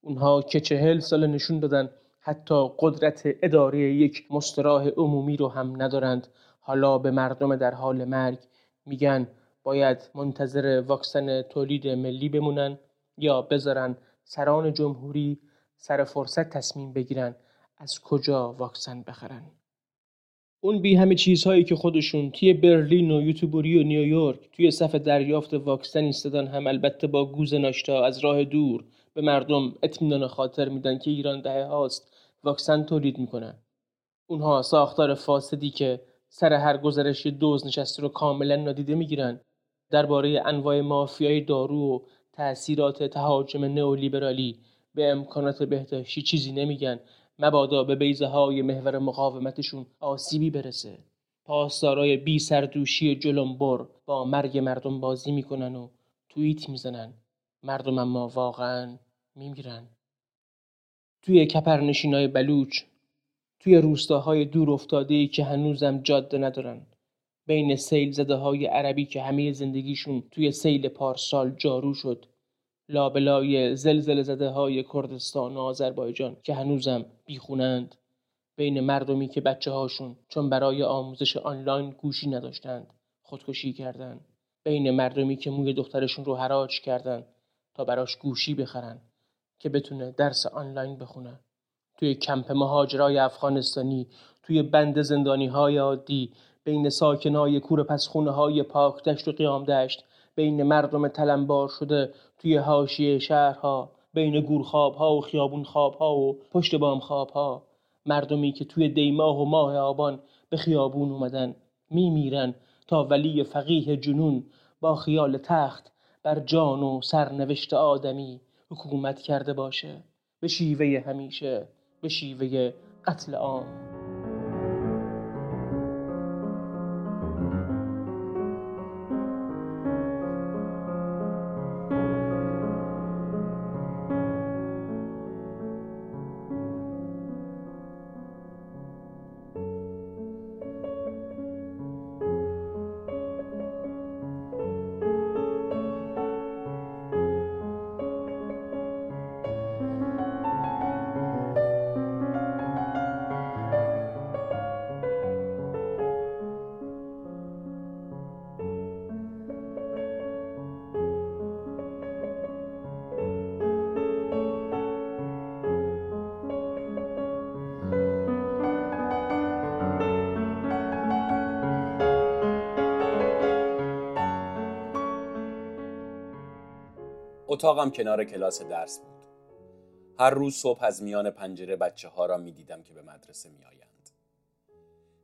اونها که چهل سال نشون دادن حتی قدرت اداره یک مستراح عمومی رو هم ندارند. حالا به مردم در حال مرگ میگن باید منتظر واکسن تولید ملی بمونن یا بذارن سران جمهوری سر فرصت تصمیم بگیرن. از کجا واکسن بخرن؟ اون بی همه چیزهایی که خودشون توی برلین و یوتوبوری و نیویورک توی صف دریافت واکسن ایستادن هم البته با گوز ناشتا از راه دور به مردم اطمینان خاطر میدن که ایران دهه هاست واکسن تولید می‌کنن. اونها ساختار فاسدی که سر هر گزارش دوز نشسته رو کاملا نادیده می‌گیرن. درباره انواع مافیای دارو و تأثیرات تهاجم نئولیبرالی به امکانات بهداشتی چیزی نمیگن. مبادا به بیزه های محور مقاومتشون آسیبی برسه. پاسدارای بی سردوشی جلنبر با مرگ مردم بازی می‌کنن و توییت می‌زنن. مردم اما واقعا میمیرن. توی کپرنشینای بلوچ توی روستاهای دور افتاده که هنوزم جاده ندارن بین سیل زده های عربی که همه زندگیشون توی سیل پارسال جارو شد لابلای زلزله زده های کردستان و آذربایجان که هنوزم بیخونند. بین مردمی که بچه هاشون چون برای آموزش آنلاین گوشی نداشتند خودکشی کردند. بین مردمی که موی دخترشون رو حراج کردند تا براش گوشی بخرن که بتونه درس آنلاین بخونه. توی کمپ مهاجرای افغانستانی توی بند زندانی های عادی بین ساکنای کور پسخونه های پاک دشت و قیام دشت بین مردم تلمبار شده توی حاشیه شهرها بین گورخواب ها و خیابون خواب ها و پشت بام خواب ها مردمی که توی دیماه و ماه آبان به خیابون اومدن میمیرن تا ولی فقیه جنون با خیال تخت بر جان و سرنوشت آدمی حکومت کرده باشه. به شیوه همیشه به شیوه قتل عام. اتاقم کنار کلاس درس بود. هر روز صبح از میان پنجره بچه ها را می دیدم که به مدرسه می آیند.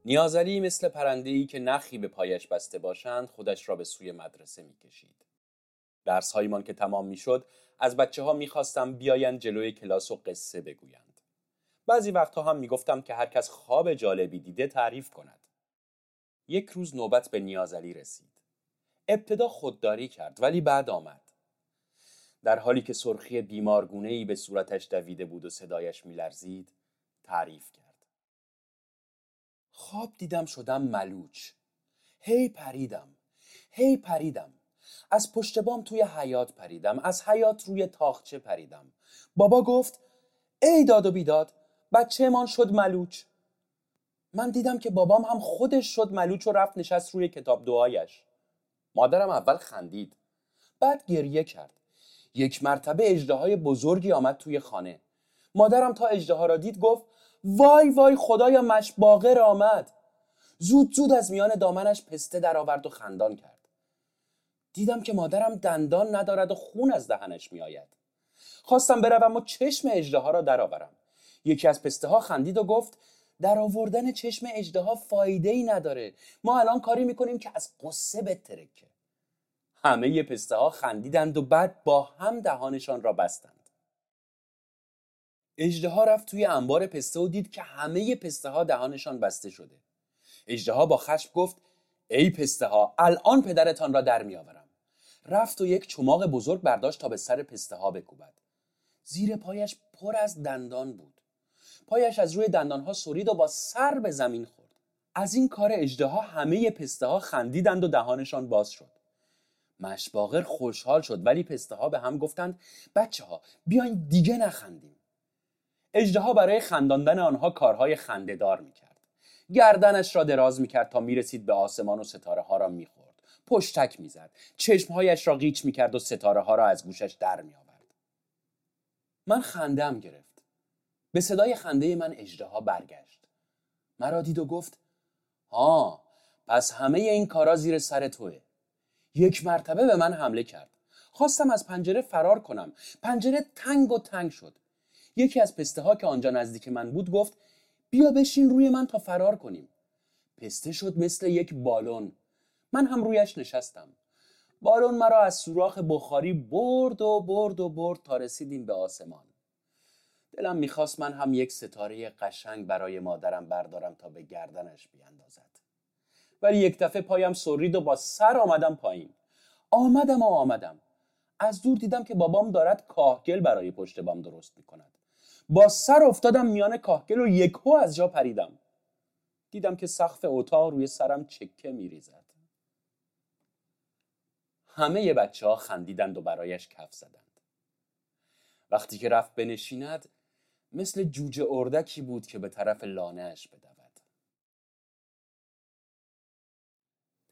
نیازلی مثل پرنده که نخی به پایش بسته باشند خودش را به سوی مدرسه می کشید. درس هایمان که تمام می شد از بچه ها می خواستم بیایند جلوی کلاس و قصه بگویند. بعضی وقتها هم می گفتم که هر کس خواب جالبی دیده تعریف کند. یک روز نوبت به نیازلی رسید. ابتدا خودداری کرد ولی بعد آمد. در حالی که سرخی بیمارگونه ای به صورتش دویده بود و صدایش میلرزید تعریف کرد. خواب دیدم شدم ملوچ. هی پریدم هی پریدم. از پشت بام توی حیات پریدم از حیات روی تاخچه پریدم. بابا گفت ای داد و بیداد بچهمان شد ملوچ. من دیدم که بابام هم خودش شد ملوچ و رفت نشست روی کتاب دعایش مادرم اول خندید بعد گریه کرد. یک مرتبه اجده بزرگی آمد توی خانه. مادرم تا اجده را دید گفت وای وای خدایا مش باقر آمد. زود زود از میان دامنش پسته درآورد و خندان کرد. دیدم که مادرم دندان ندارد و خون از دهنش میآید. خواستم بروم و چشم اجده را درآورم. یکی از پسته ها خندید و گفت در آوردن چشم اجده فایده ای نداره. ما الان کاری می‌کنیم که از قصه بترکه. همه پسته ها خندیدند و بعد با هم دهانشان را بستند. اجده ها رفت توی انبار پسته و دید که همه پسته ها دهانشان بسته شده. اجده ها با خشم گفت ای پسته ها الان پدرتان را در میآورم. رفت و یک چماق بزرگ برداشت تا به سر پسته ها بکوبد. زیر پایش پر از دندان بود. پایش از روی دندان ها سرید و با سر به زمین خورد. از این کار اجده ها همه پسته ها خندیدند و دهانشان باز شد. مشباغر خوشحال شد. ولی پسته ها به هم گفتند بچه ها بیاین دیگه نخندیم. اجده ها برای خنداندن آنها کارهای خندهدار می‌کرد. گردنش را دراز می‌کرد تا می‌رسید به آسمان و ستاره ها را می‌خورد. پشتک می‌زد. چشمهایش را قیچ می‌کرد و ستاره ها را از گوشش در میآورد. من خندم گرفت. به صدای خنده من اجده ها برگشت. مرا دید و گفت ها پس همه این کارا زیر سر توه. یک مرتبه به من حمله کرد. خواستم از پنجره فرار کنم. پنجره تنگ و تنگ شد. یکی از پسته ها که آنجا نزدیک من بود گفت بیا بشین روی من تا فرار کنیم. پسته شد مثل یک بالون. من هم رویش نشستم. بالون مرا از سوراخ بخاری برد و برد و برد تا رسیدیم به آسمان. دلم می‌خواست من هم یک ستاره قشنگ برای مادرم بردارم تا به گردنش بیاندازد. ولی یک دفعه پایم سرید و با سر آمدم پایین. آمدم و آمدم. از دور دیدم که بابام دارد کاهگل برای پشت بام درست می‌کند. با سر افتادم میان کاهگل و یکهو از جا پریدم. دیدم که سقف اتاق روی سرم چکه میریزد. همه بچه ها خندیدند و برایش کف زدند. وقتی که رفت بنشیند مثل جوجه اردکی بود که به طرف لانهش بدود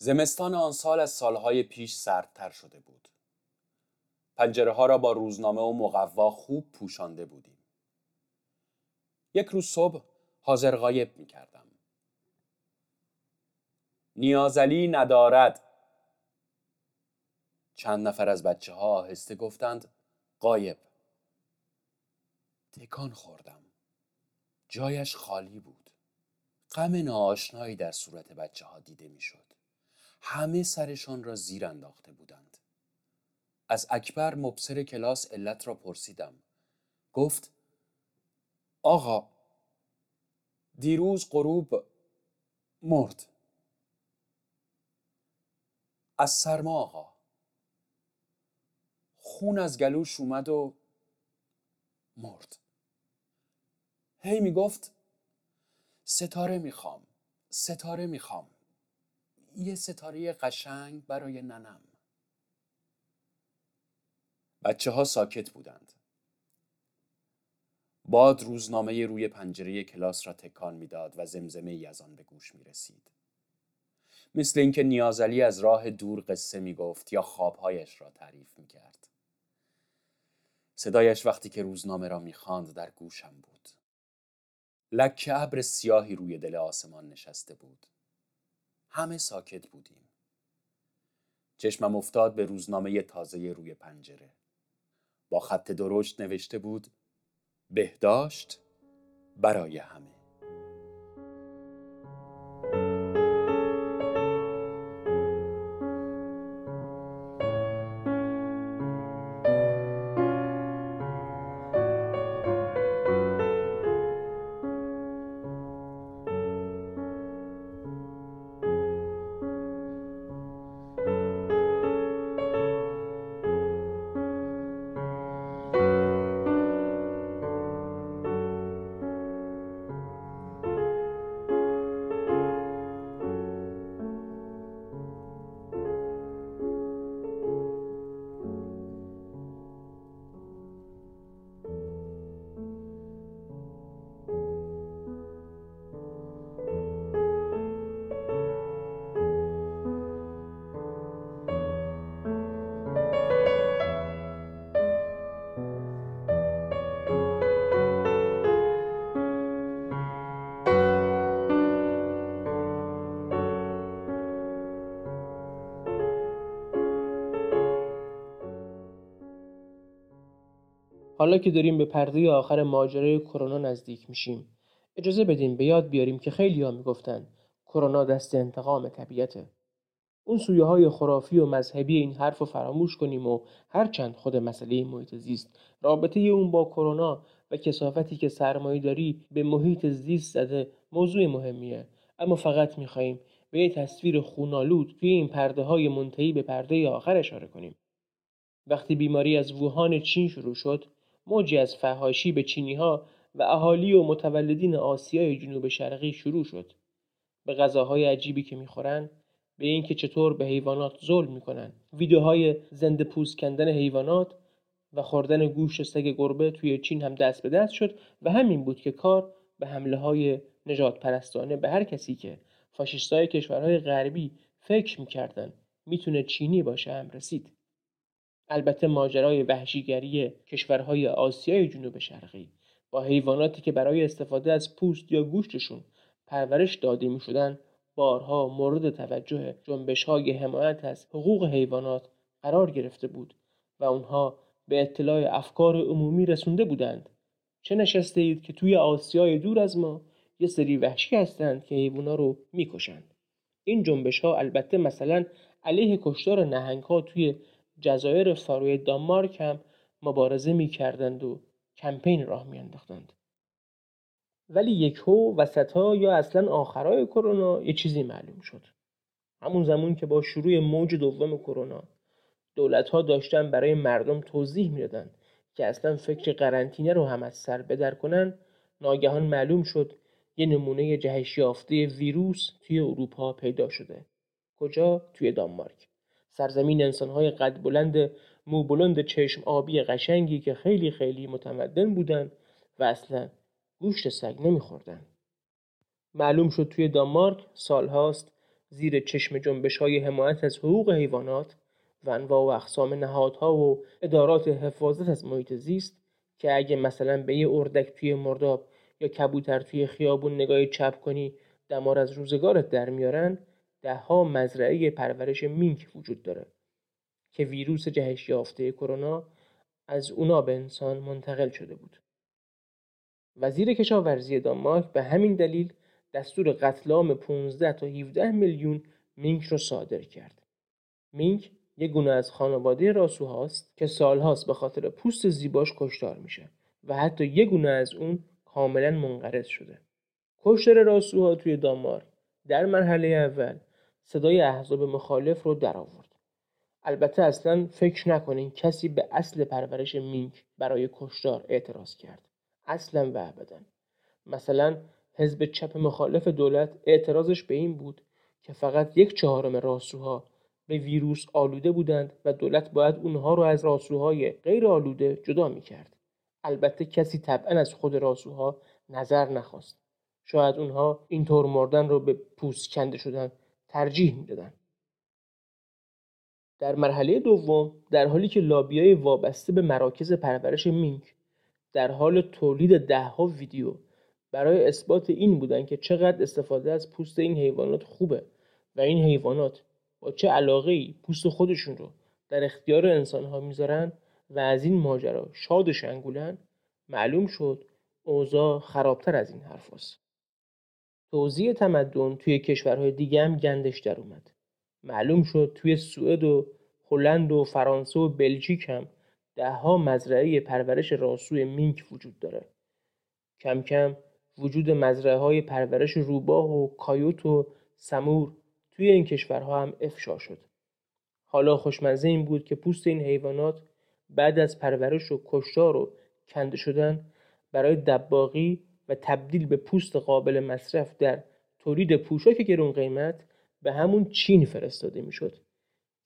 زمستان آن سال از سالهای پیش سردتر شده بود. پنجره ها را با روزنامه و مقوا خوب پوشانده بودیم. یک روز صبح حاضر غایب می کردم. نیازلی ندارد. چند نفر از بچه ها آهسته گفتند قایب. تکان خوردم. جایش خالی بود. غم ناآشنایی در صورت بچه ها دیده می‌شد. همه سرشان را زیر انداخته بودند. از اکبر مبصر کلاس علت را پرسیدم. گفت آقا دیروز غروب مرد. از سرما آقا خون از گلوش اومد و مرد هی می‌گفت ستاره می‌خوام ستاره می‌خوام یه ستاره قشنگ برای ننم بچه ها ساکت بودند باد روزنامه روی پنجره کلاس را تکان می‌داد و زمزمه ای از آن به گوش می رسید. مثل اینکه نیازلی از راه دور قصه می گفت یا خوابهایش را تعریف می کرد. صدایش وقتی که روزنامه را می‌خواند در گوشم بود. لکه ابر سیاهی روی دل آسمان نشسته بود. همه ساکت بودیم. چشمم افتاد به روزنامه تازه روی پنجره. با خط درشت نوشته بود بهداشت برای همه. حالا که داریم به پرده آخر ماجرای کرونا نزدیک میشیم اجازه بدیم به یاد بیاریم که خیلی ها می‌گفتن کرونا دست انتقام طبیعته. اون سویه های خرافی و مذهبی این حرف رو فراموش کنیم و هرچند خود مسئله محیط زیست رابطه اون با کرونا و کسافتی که سرمایه داری به محیط زیست زده موضوع مهمیه. اما فقط می‌خواهیم به یه تصویر خونالود توی این پرده های منتهی به پرده آخر اشاره کنیم. وقتی بیماری از ووهان چین شروع شد موجی از فهاشی به چینی ها و اهالی و متولدین آسیای جنوب شرقی شروع شد. به غذاهای عجیبی که می‌خورن به اینکه چطور به حیوانات ظلم می‌کنن. ویدیوهای زنده پوست کندن حیوانات و خوردن گوشت سگ گربه توی چین هم دست به دست شد و همین بود که کار به حمله های نجات پرستانه به هر کسی که فاشیستای کشورهای غربی فکر می‌کردن می‌تونه چینی باشه هم رسید. البته ماجرای وحشیگری کشورهای آسیای جنوب شرقی با حیواناتی که برای استفاده از پوست یا گوشتشون پرورش داده می شدن بارها مورد توجه جنبش های حمایت از حقوق حیوانات قرار گرفته بود و اونها به اطلاع افکار عمومی رسونده بودند. چه نشسته اید که توی آسیای دور از ما یه سری وحشی هستند که حیوانا رو می‌کشند؟ این جنبش ها البته مثلا علیه کشتار نهنگ ها توی جزایر فاروی دانمارک هم مبارزه می کردند و کمپین راه می انداختند. ولی یک هو وسط یا اصلا آخرای کرونا یه چیزی معلوم شد. همون زمان که با شروع موج دوم کرونا دولت ها داشتن برای مردم توضیح می‌دادن که اصلا فکر قرنطینه رو هم از سر بدر کنن ناگهان معلوم شد یه نمونه جهش یافته ویروس توی اروپا پیدا شده. کجا؟ توی دانمارک. سرزمین انسانهای قد بلند مو بلند چشم آبی قشنگی که خیلی خیلی متمدن بودن و اصلا گوشت سگ نمیخوردن. معلوم شد توی دانمارک سالهاست زیر چشم جنبش های حمایت از حقوق حیوانات و انواع و اقسام نهادها و ادارات حفاظت از محیط زیست که اگه مثلا به یه اردک توی مرداب یا کبوتر توی خیابون نگاه چپ کنی دمار از روزگارت در میارن دهها مزرعه پرورش مینک وجود داره که ویروس جهش یافته کرونا از اونا به انسان منتقل شده بود. وزیر کشاورزی دانمارک به همین دلیل دستور قتل عام 15 تا 17 میلیون مینک رو صادر کرد. مینک یک گونه از خانواده راسوهاست که سالهاست به خاطر پوست زیباش کشتار میشه و حتی یک گونه از اون کاملا منقرض شده. کشتار راسوها توی دانمارک در مرحله اول صدای احزاب مخالف رو درآورد. البته اصلا فکر نکنین کسی به اصل پرورش مینک برای کشتار اعتراض کرد. اصلا و ابدا. مثلا حزب چپ مخالف دولت اعتراضش به این بود که فقط یک چهارم راسوها به ویروس آلوده بودند و دولت باید اونها رو از راسوهای غیر آلوده جدا می‌کرد. البته کسی طبعا از خود راسوها نظر نخواست. شاید اونها اینطور مردن رو به پوست کنده شدن ترجیح می‌دادن. در مرحله دوم در حالی که لابیای وابسته به مراکز پرورش مینک در حال تولید دهها ویدیو برای اثبات این بودن که چقدر استفاده از پوست این حیوانات خوبه و این حیوانات با چه علاقه ای پوست خودشون رو در اختیار انسان ها می‌ذارن و از این ماجرا شاد شنگولن معلوم شد اوضاع خرابتر از این حرف. توضیح تمدن توی کشورهای دیگه هم گندش در اومد. معلوم شد توی سوئد و هلند و فرانسه و بلژیک هم دهها مزرعه پرورش راسوی مینک وجود داره. کم کم وجود مزرعه های پرورش روباه و کایوت و سمور توی این کشورها هم افشا شد. حالا خوشمزه این بود که پوست این حیوانات بعد از پرورش و کشتار و کنده شدن برای دباغی و تبدیل به پوست قابل مصرف در تولید پوشاک گرون قیمت به همون چین فرستاده می‌شد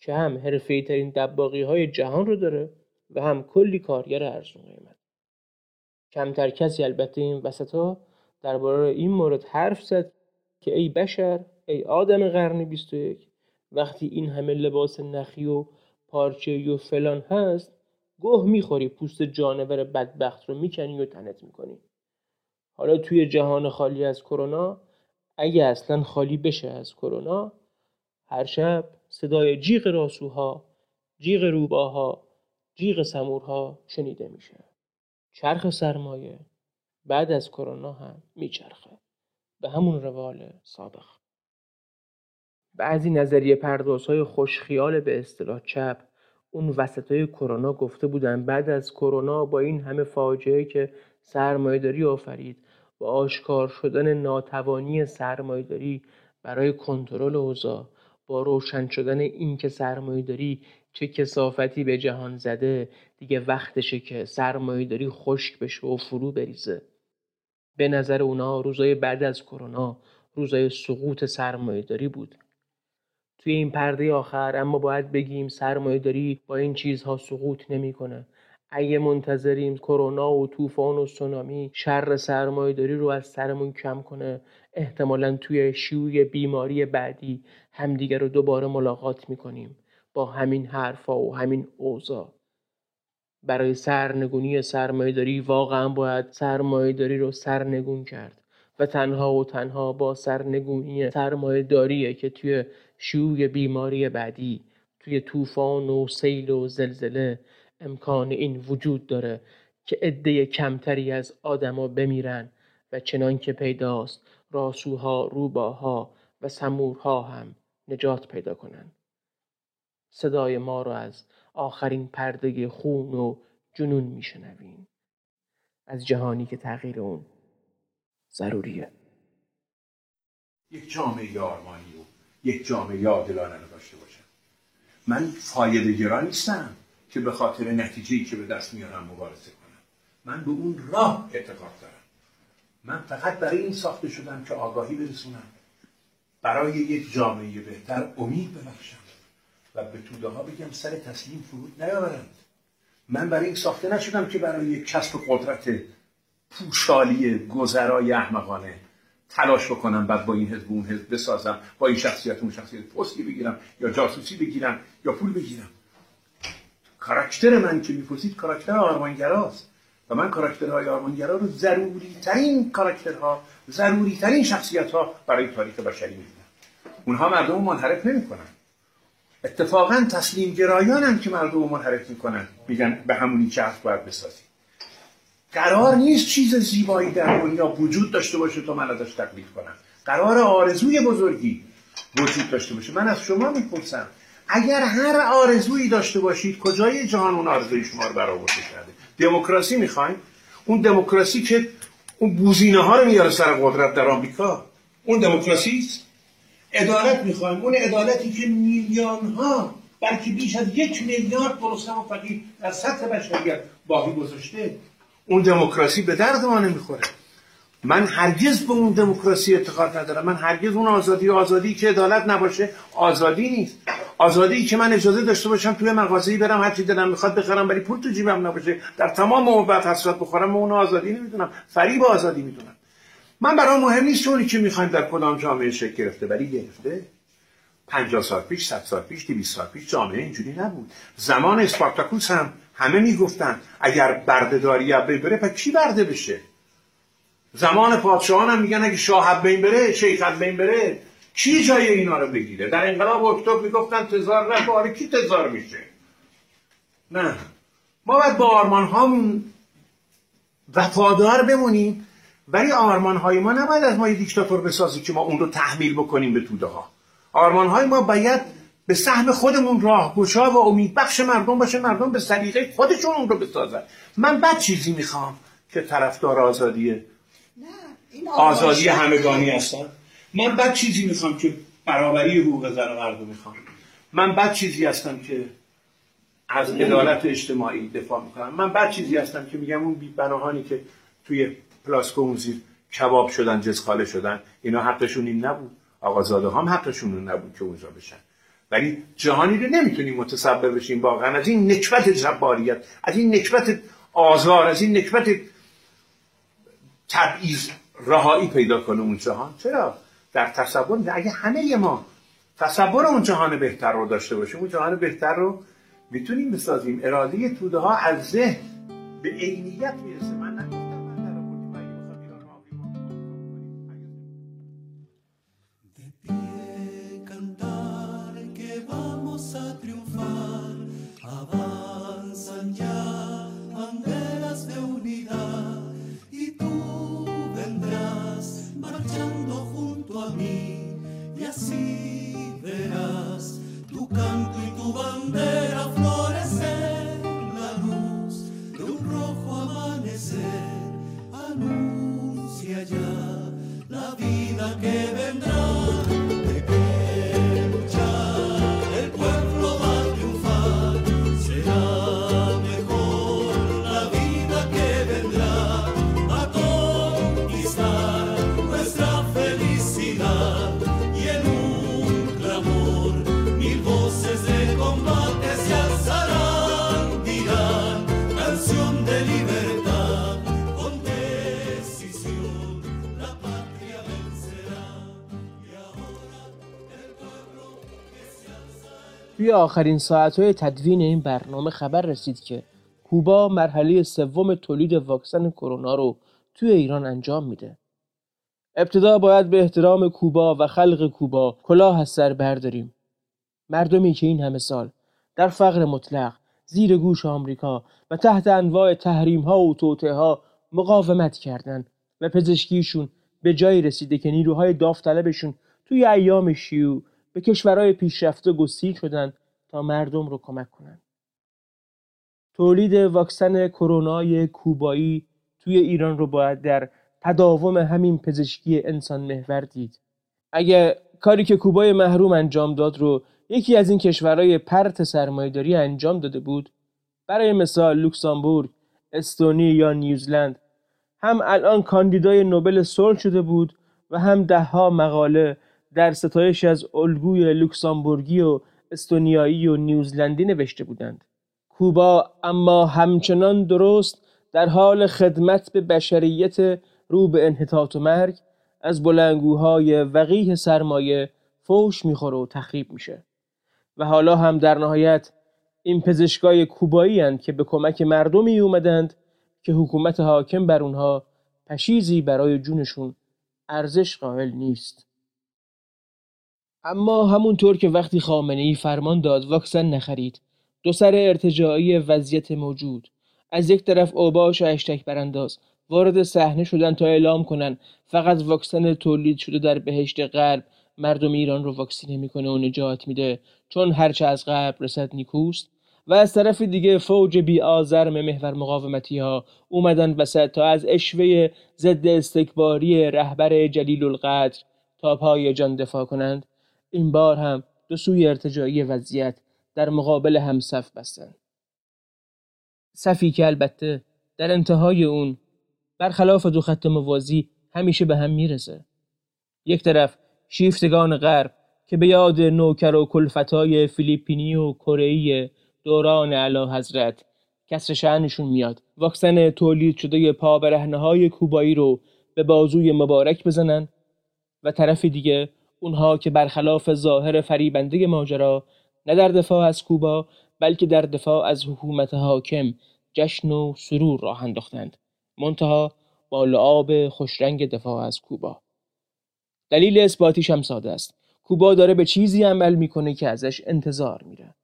که هم حرفه ترین دباغی های جهان رو داره و هم کلی کارگر ارزون قیمت. کمتر کسی البته این وسط ها درباره این مورد حرف زد که ای بشر ای آدم قرن 21 وقتی این همه لباس نخی و پارچه و فلان هست گوه می‌خوری پوست جانور بدبخت رو می‌کنی و تنت می‌کنی. حالا توی جهان خالی از کرونا اگه اصلا خالی بشه از کرونا هر شب صدای جیغ راسوها جیغ روباها جیغ سمورها شنیده میشه. چرخ سرمایه بعد از کرونا هم میچرخه. به همون روال سابق. بعضی نظریه پردازهای خوشخیال به اصطلاح چپ اون وسطای کرونا گفته بودن بعد از کرونا با این همه فاجعه که سرمایهداری آفرید با آشکار شدن ناتوانی سرمایهداری برای کنترل اوضاع با روشن شدن اینکه سرمایهداری چه کسافتی به جهان زده دیگه وقتشه که سرمایهداری خشک بشه و فرو بریزه. به نظر اونا روزای بعد از کرونا روزای سقوط سرمایهداری بود. توی این پرده آخر اما باید بگیم سرمایهداری با این چیزها سقوط نمی‌کنه. اگه منتظریم کرونا و طوفان و سونامی شر سرمایهداری رو از سرمون کم کنه احتمالا توی شیوع بیماری بعدی همدیگه رو دوباره ملاقات می‌کنیم با همین حرفا و همین اوضاع. برای سرنگونی سرمایهداری واقعا باید سرمایهداری رو سرنگون کرد و تنها و تنها با سرنگونی سرمایهداریه که توی شیوع بیماری بعدی توی طوفان و سیل و زلزله امکان این وجود داره که عده کمتری از آدما بمیرن و چنان که پیداست راسوها، روباها و سمورها هم نجات پیدا کنند. صدای ما رو از آخرین پرده خون و جنون میشنویم. از جهانی که تغییر اون ضروریه. یک جامعه آرمانی و یک جامعه عادلانه رو داشته باشم. من فایده گرا نیستم. که به خاطر نتیجه که به دست میارم مبارزه کنم. من به اون راه اعتقاد دارم. من فقط برای این ساخته شدم که آگاهی برسونم. برای یک جامعه بهتر امید ببخشم و به توده ها بگم سر تسلیم فرود نیاورند. من برای این ساخته نشدم که برای یک کسب قدرت پوشالی گذرای احمقانه تلاش بکنم بعد با این حزب اون حزب بسازم با این شخصیت اون شخصیت پستی بگیرم یا جاسوسی بگیرم یا پول بگیرم. کاراکتر من که می‌پرسید کاراکتر آرمانگراست. و من کاراکترهای آرمانگرا رو ضروری ترین کاراکترها ضروری ترین شخصیت ها برای تاریخ بشری می‌دونم اونها مردم رو منحرف نمی‌کنن. اتفاقا تسلیم گرایانن که مردم رو منحرف می‌کنن. میگن به همونی که باید بسازیم قرار نیست چیز زیبایی در دنیا وجود داشته باشه تا من ازش تقلید کنم. قرار آرزوی بزرگی وجود داشته باشه. من از شما می‌پرسم. اگر هر آرزویی داشته باشید کجای جهان اون آرزوی شما رو برآورده کرده دموکراسی می‌خواین اون دموکراسی که اون بوزینه ها رو میاره سر قدرت در آمریکا اون دموکراسی است. عدالت می‌خوایم. اون عدالتی که میلیون ها بلکه بیش از یک میلیارد گرسنه و فقیر در سطح بشریت باقی گذاشته اون دموکراسی به درد ما نمی‌خوره. من هرگز به اون دموکراسی اعتقاد ندارم. من هرگز اون آزادی آزادی که عدالت نباشه آزادی نیست. آزادی که من اجازه داشته باشم توی مغازه‌ای برم هر چی دلم می‌خواد بخرم ولی پول تو جیبم نباشه. در تمام موقعیت حسرت بخورم اون آزادی نمی‌دونم. فریب آزادی می‌دونم. من برام مهم نیست اونی که می‌خوایم در کدام جامعه شکل گرفته ولی گرفته. 50 سال پیش 100 سال پیش 200 سال پیش جامعه اینجوری نبود. زمان اسپارتاکوس هم همه می‌گفتن اگر بردهداری بره پس کی برده بشه؟ زمان پادشاهان هم میگن اگه شاه بین بره شیخ بین بره کی جای اینا رو بگیره؟ در انقلاب اکتبر می‌گفتن تزار نه باره کی تزار میشه؟ نه. ما باید با آرمان هامون وفادار بمونیم ولی آرمان های ما نباید از ما یه دیکتاتور بسازی که ما اون رو تحمیل بکنیم به توده ها آرمان های ما باید به سهم خودمون راهگشا و امید بخش مردم باشه مردم به سلیقه خودشون اون رو بسازن. من بد چیزی می‌خوام که طرفدار آزادیه آزادی همگانی هستم من بد چیزی می‌خوام که برابری حقوق زن و مردم می‌خوام. من بد چیزی هستم که از عدالت اجتماعی دفاع می‌کنم. من بد چیزی هستم که میگم اون بناهانی که توی پلاسکو اون زیر کباب شدن جزخاله شدن اینا حقشون این نبود. آقازاده هم حقشون نبود که اونجا بشن. ولی جهانی رو نمی‌تونیم متصبر بشیم. واقعا از این نکبت جباریت از این نکبت آزار از این نکبت تبعیض رهایی پیدا کنه اون جهان. چرا؟ در تصور اگه همه ما تصور اون جهان بهتر رو داشته باشیم اون جهان بهتر رو می‌تونیم بسازیم. اراده توده ها از ذهن به عینیت می‌رسه. من توی آخرین ساعتهای تدوین این برنامه خبر رسید که کوبا مرحله سوم تولید واکسن کرونا رو توی ایران انجام میده. ابتدا باید به احترام کوبا و خلق کوبا کلاه از سر برداریم. مردمی که این همه سال در فقر مطلق زیر گوش آمریکا و تحت انواع تحریم ها و توطعه ها مقاومت کردند و پزشکیشون به جایی رسیده که نیروهای داوطلبشون توی ایام شیوع به کشورهای پیشرفته گسیل شدند تا مردم رو کمک کنند. تولید واکسن کرونای کوبایی توی ایران رو باید در تداوم همین پزشکی انسان محور دید. اگه کاری که کوبای محروم انجام داد رو یکی از این کشورهای پرت سرمایهداری انجام داده بود برای مثال لوکسامبورگ، استونی یا نیوزلند هم الان کاندیدای نوبل صلح شده بود و هم دهها مقاله در ستایش از الگوی لوکسامبورگی و استونیایی و نیوزلندی نوشته بودند. کوبا اما همچنان درست در حال خدمت به بشریت رو به انحطاط و مرگ از بلنگوهای وقیه سرمایه فوش می‌خوره و تخریب میشه و حالا هم در نهایت این پزشکای کوبایی هند که به کمک مردمی اومدند که حکومت حاکم بر اونها پشیزی برای جونشون ارزش قائل نیست اما همونطور که وقتی خامنه ای فرمان داد واکسن نخرید. دو سر ارتجاعی وضعیت موجود. از یک طرف اوباش و اشتک برانداز. وارد صحنه شدن تا اعلام کنن. فقط واکسن تولید شده در بهشت غرب مردم ایران رو واکسینه می‌کنه و نجات میده. چون هرچه از غرب رسد نیکوست. و از طرف دیگه فوج بی آزرم محور مقاومتی ها اومدن وسط تا از اشوه ضد استکباری رهبر جلیل القدر تا پای جان دفاع کنند. این بار هم دو سوی ارتجاعی وضعیت در مقابل هم صف بستند صفی که البته در انتهای اون برخلاف دو خط موازی همیشه به هم می‌رسه. یک طرف شیفتگان غرب که به یاد نوکر و کلفتای فیلیپینی و کره‌ای دوران اعلی حضرت کسر شعنشون میاد. واکسن تولید شده پا های کوبایی رو به بازوی مبارک بزنن و طرف دیگه اونها که برخلاف ظاهر فریبنده ماجرا نه در دفاع از کوبا بلکه در دفاع از حکومت حاکم جشن و سرور راه انداختند. منتها با لعاب خوشرنگ دفاع از کوبا. دلیل اثباتیش هم ساده است. کوبا داره به چیزی عمل می‌کنه که ازش انتظار میره.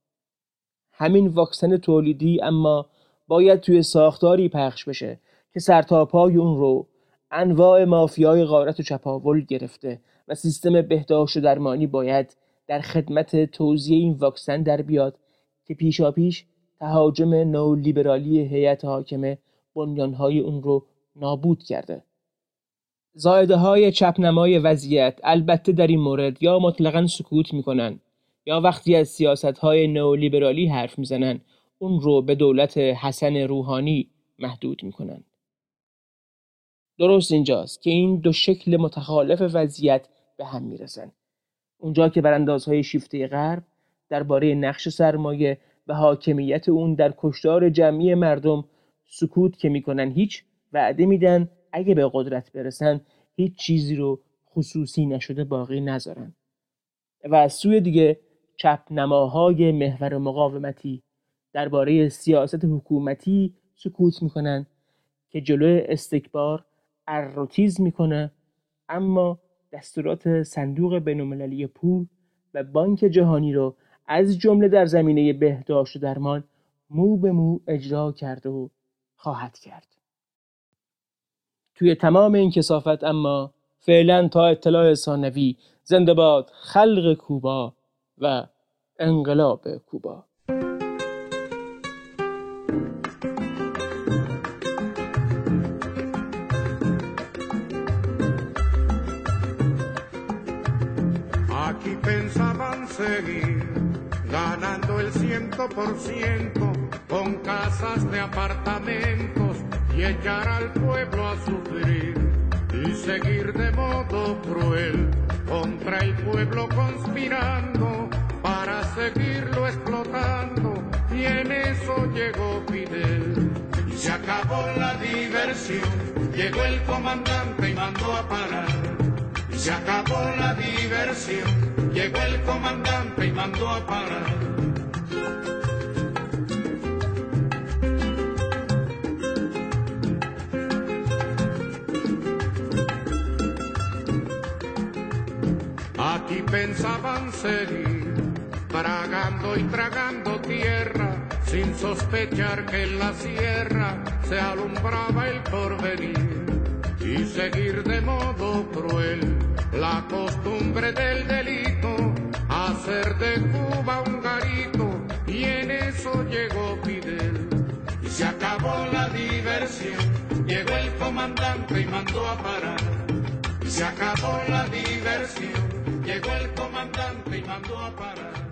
همین واکسن تولیدی اما باید توی ساختاری پخش بشه که سرتاپای اون رو انواع مافیای غارت و چپاول گرفته و سیستم بهداشت و درمانی باید در خدمت توزیع این واکسن در بیاد که پیشا پیش تهاجم نولیبرالی هیئت حاکمه بنیانهای اون رو نابود کرده. زایده های چپنمای وضعیت البته در این مورد یا مطلقا سکوت می‌کنن یا وقتی از سیاست های نئولیبرالی حرف می‌زنن اون رو به دولت حسن روحانی محدود می‌کنن. درست اینجاست که این دو شکل متخالف وضعیت به هم می‌رسن. اونجا که براندازهای شیفته غرب درباره نقش سرمایه و حاکمیت اون در کشتار جمعی مردم سکوت که می‌کنن هیچ وعده میدن اگه به قدرت برسن هیچ چیزی رو خصوصی نشده باقی نذارن. و از سوی دیگه چپ نماهای محور مقاومتی درباره سیاست حکومتی سکوت می‌کنن که جلوی استکبار اروتیز می‌کنه اما دستورات صندوق بینالمللی پول و بانک جهانی رو از جمله در زمینه بهداشت و درمان مو به مو اجرا کرده و خواهد کرد. توی تمام این کسافت اما فعلا تا اطلاع ثانوی زنده باد خلق کوبا و انقلاب کوبا. Ciento por ciento con casas de apartamentos y echar al pueblo a sufrir y seguir de modo cruel contra el pueblo conspirando para seguirlo explotando. Y en eso llegó Fidel. Y se acabó la diversión llegó el comandante y mandó a parar. Se acabó la diversión, llegó el comandante y mandó a parar. Aquí pensaban seguir, tragando y tragando tierra, sin sospechar que en la sierra se alumbraba el porvenir y seguir de modo cruel la costumbre del delito, hacer de Cuba un garito, y en eso llegó Fidel. Y se acabó la diversión, llegó el comandante y mandó a parar. Y se acabó la diversión, llegó el comandante y mandó a parar.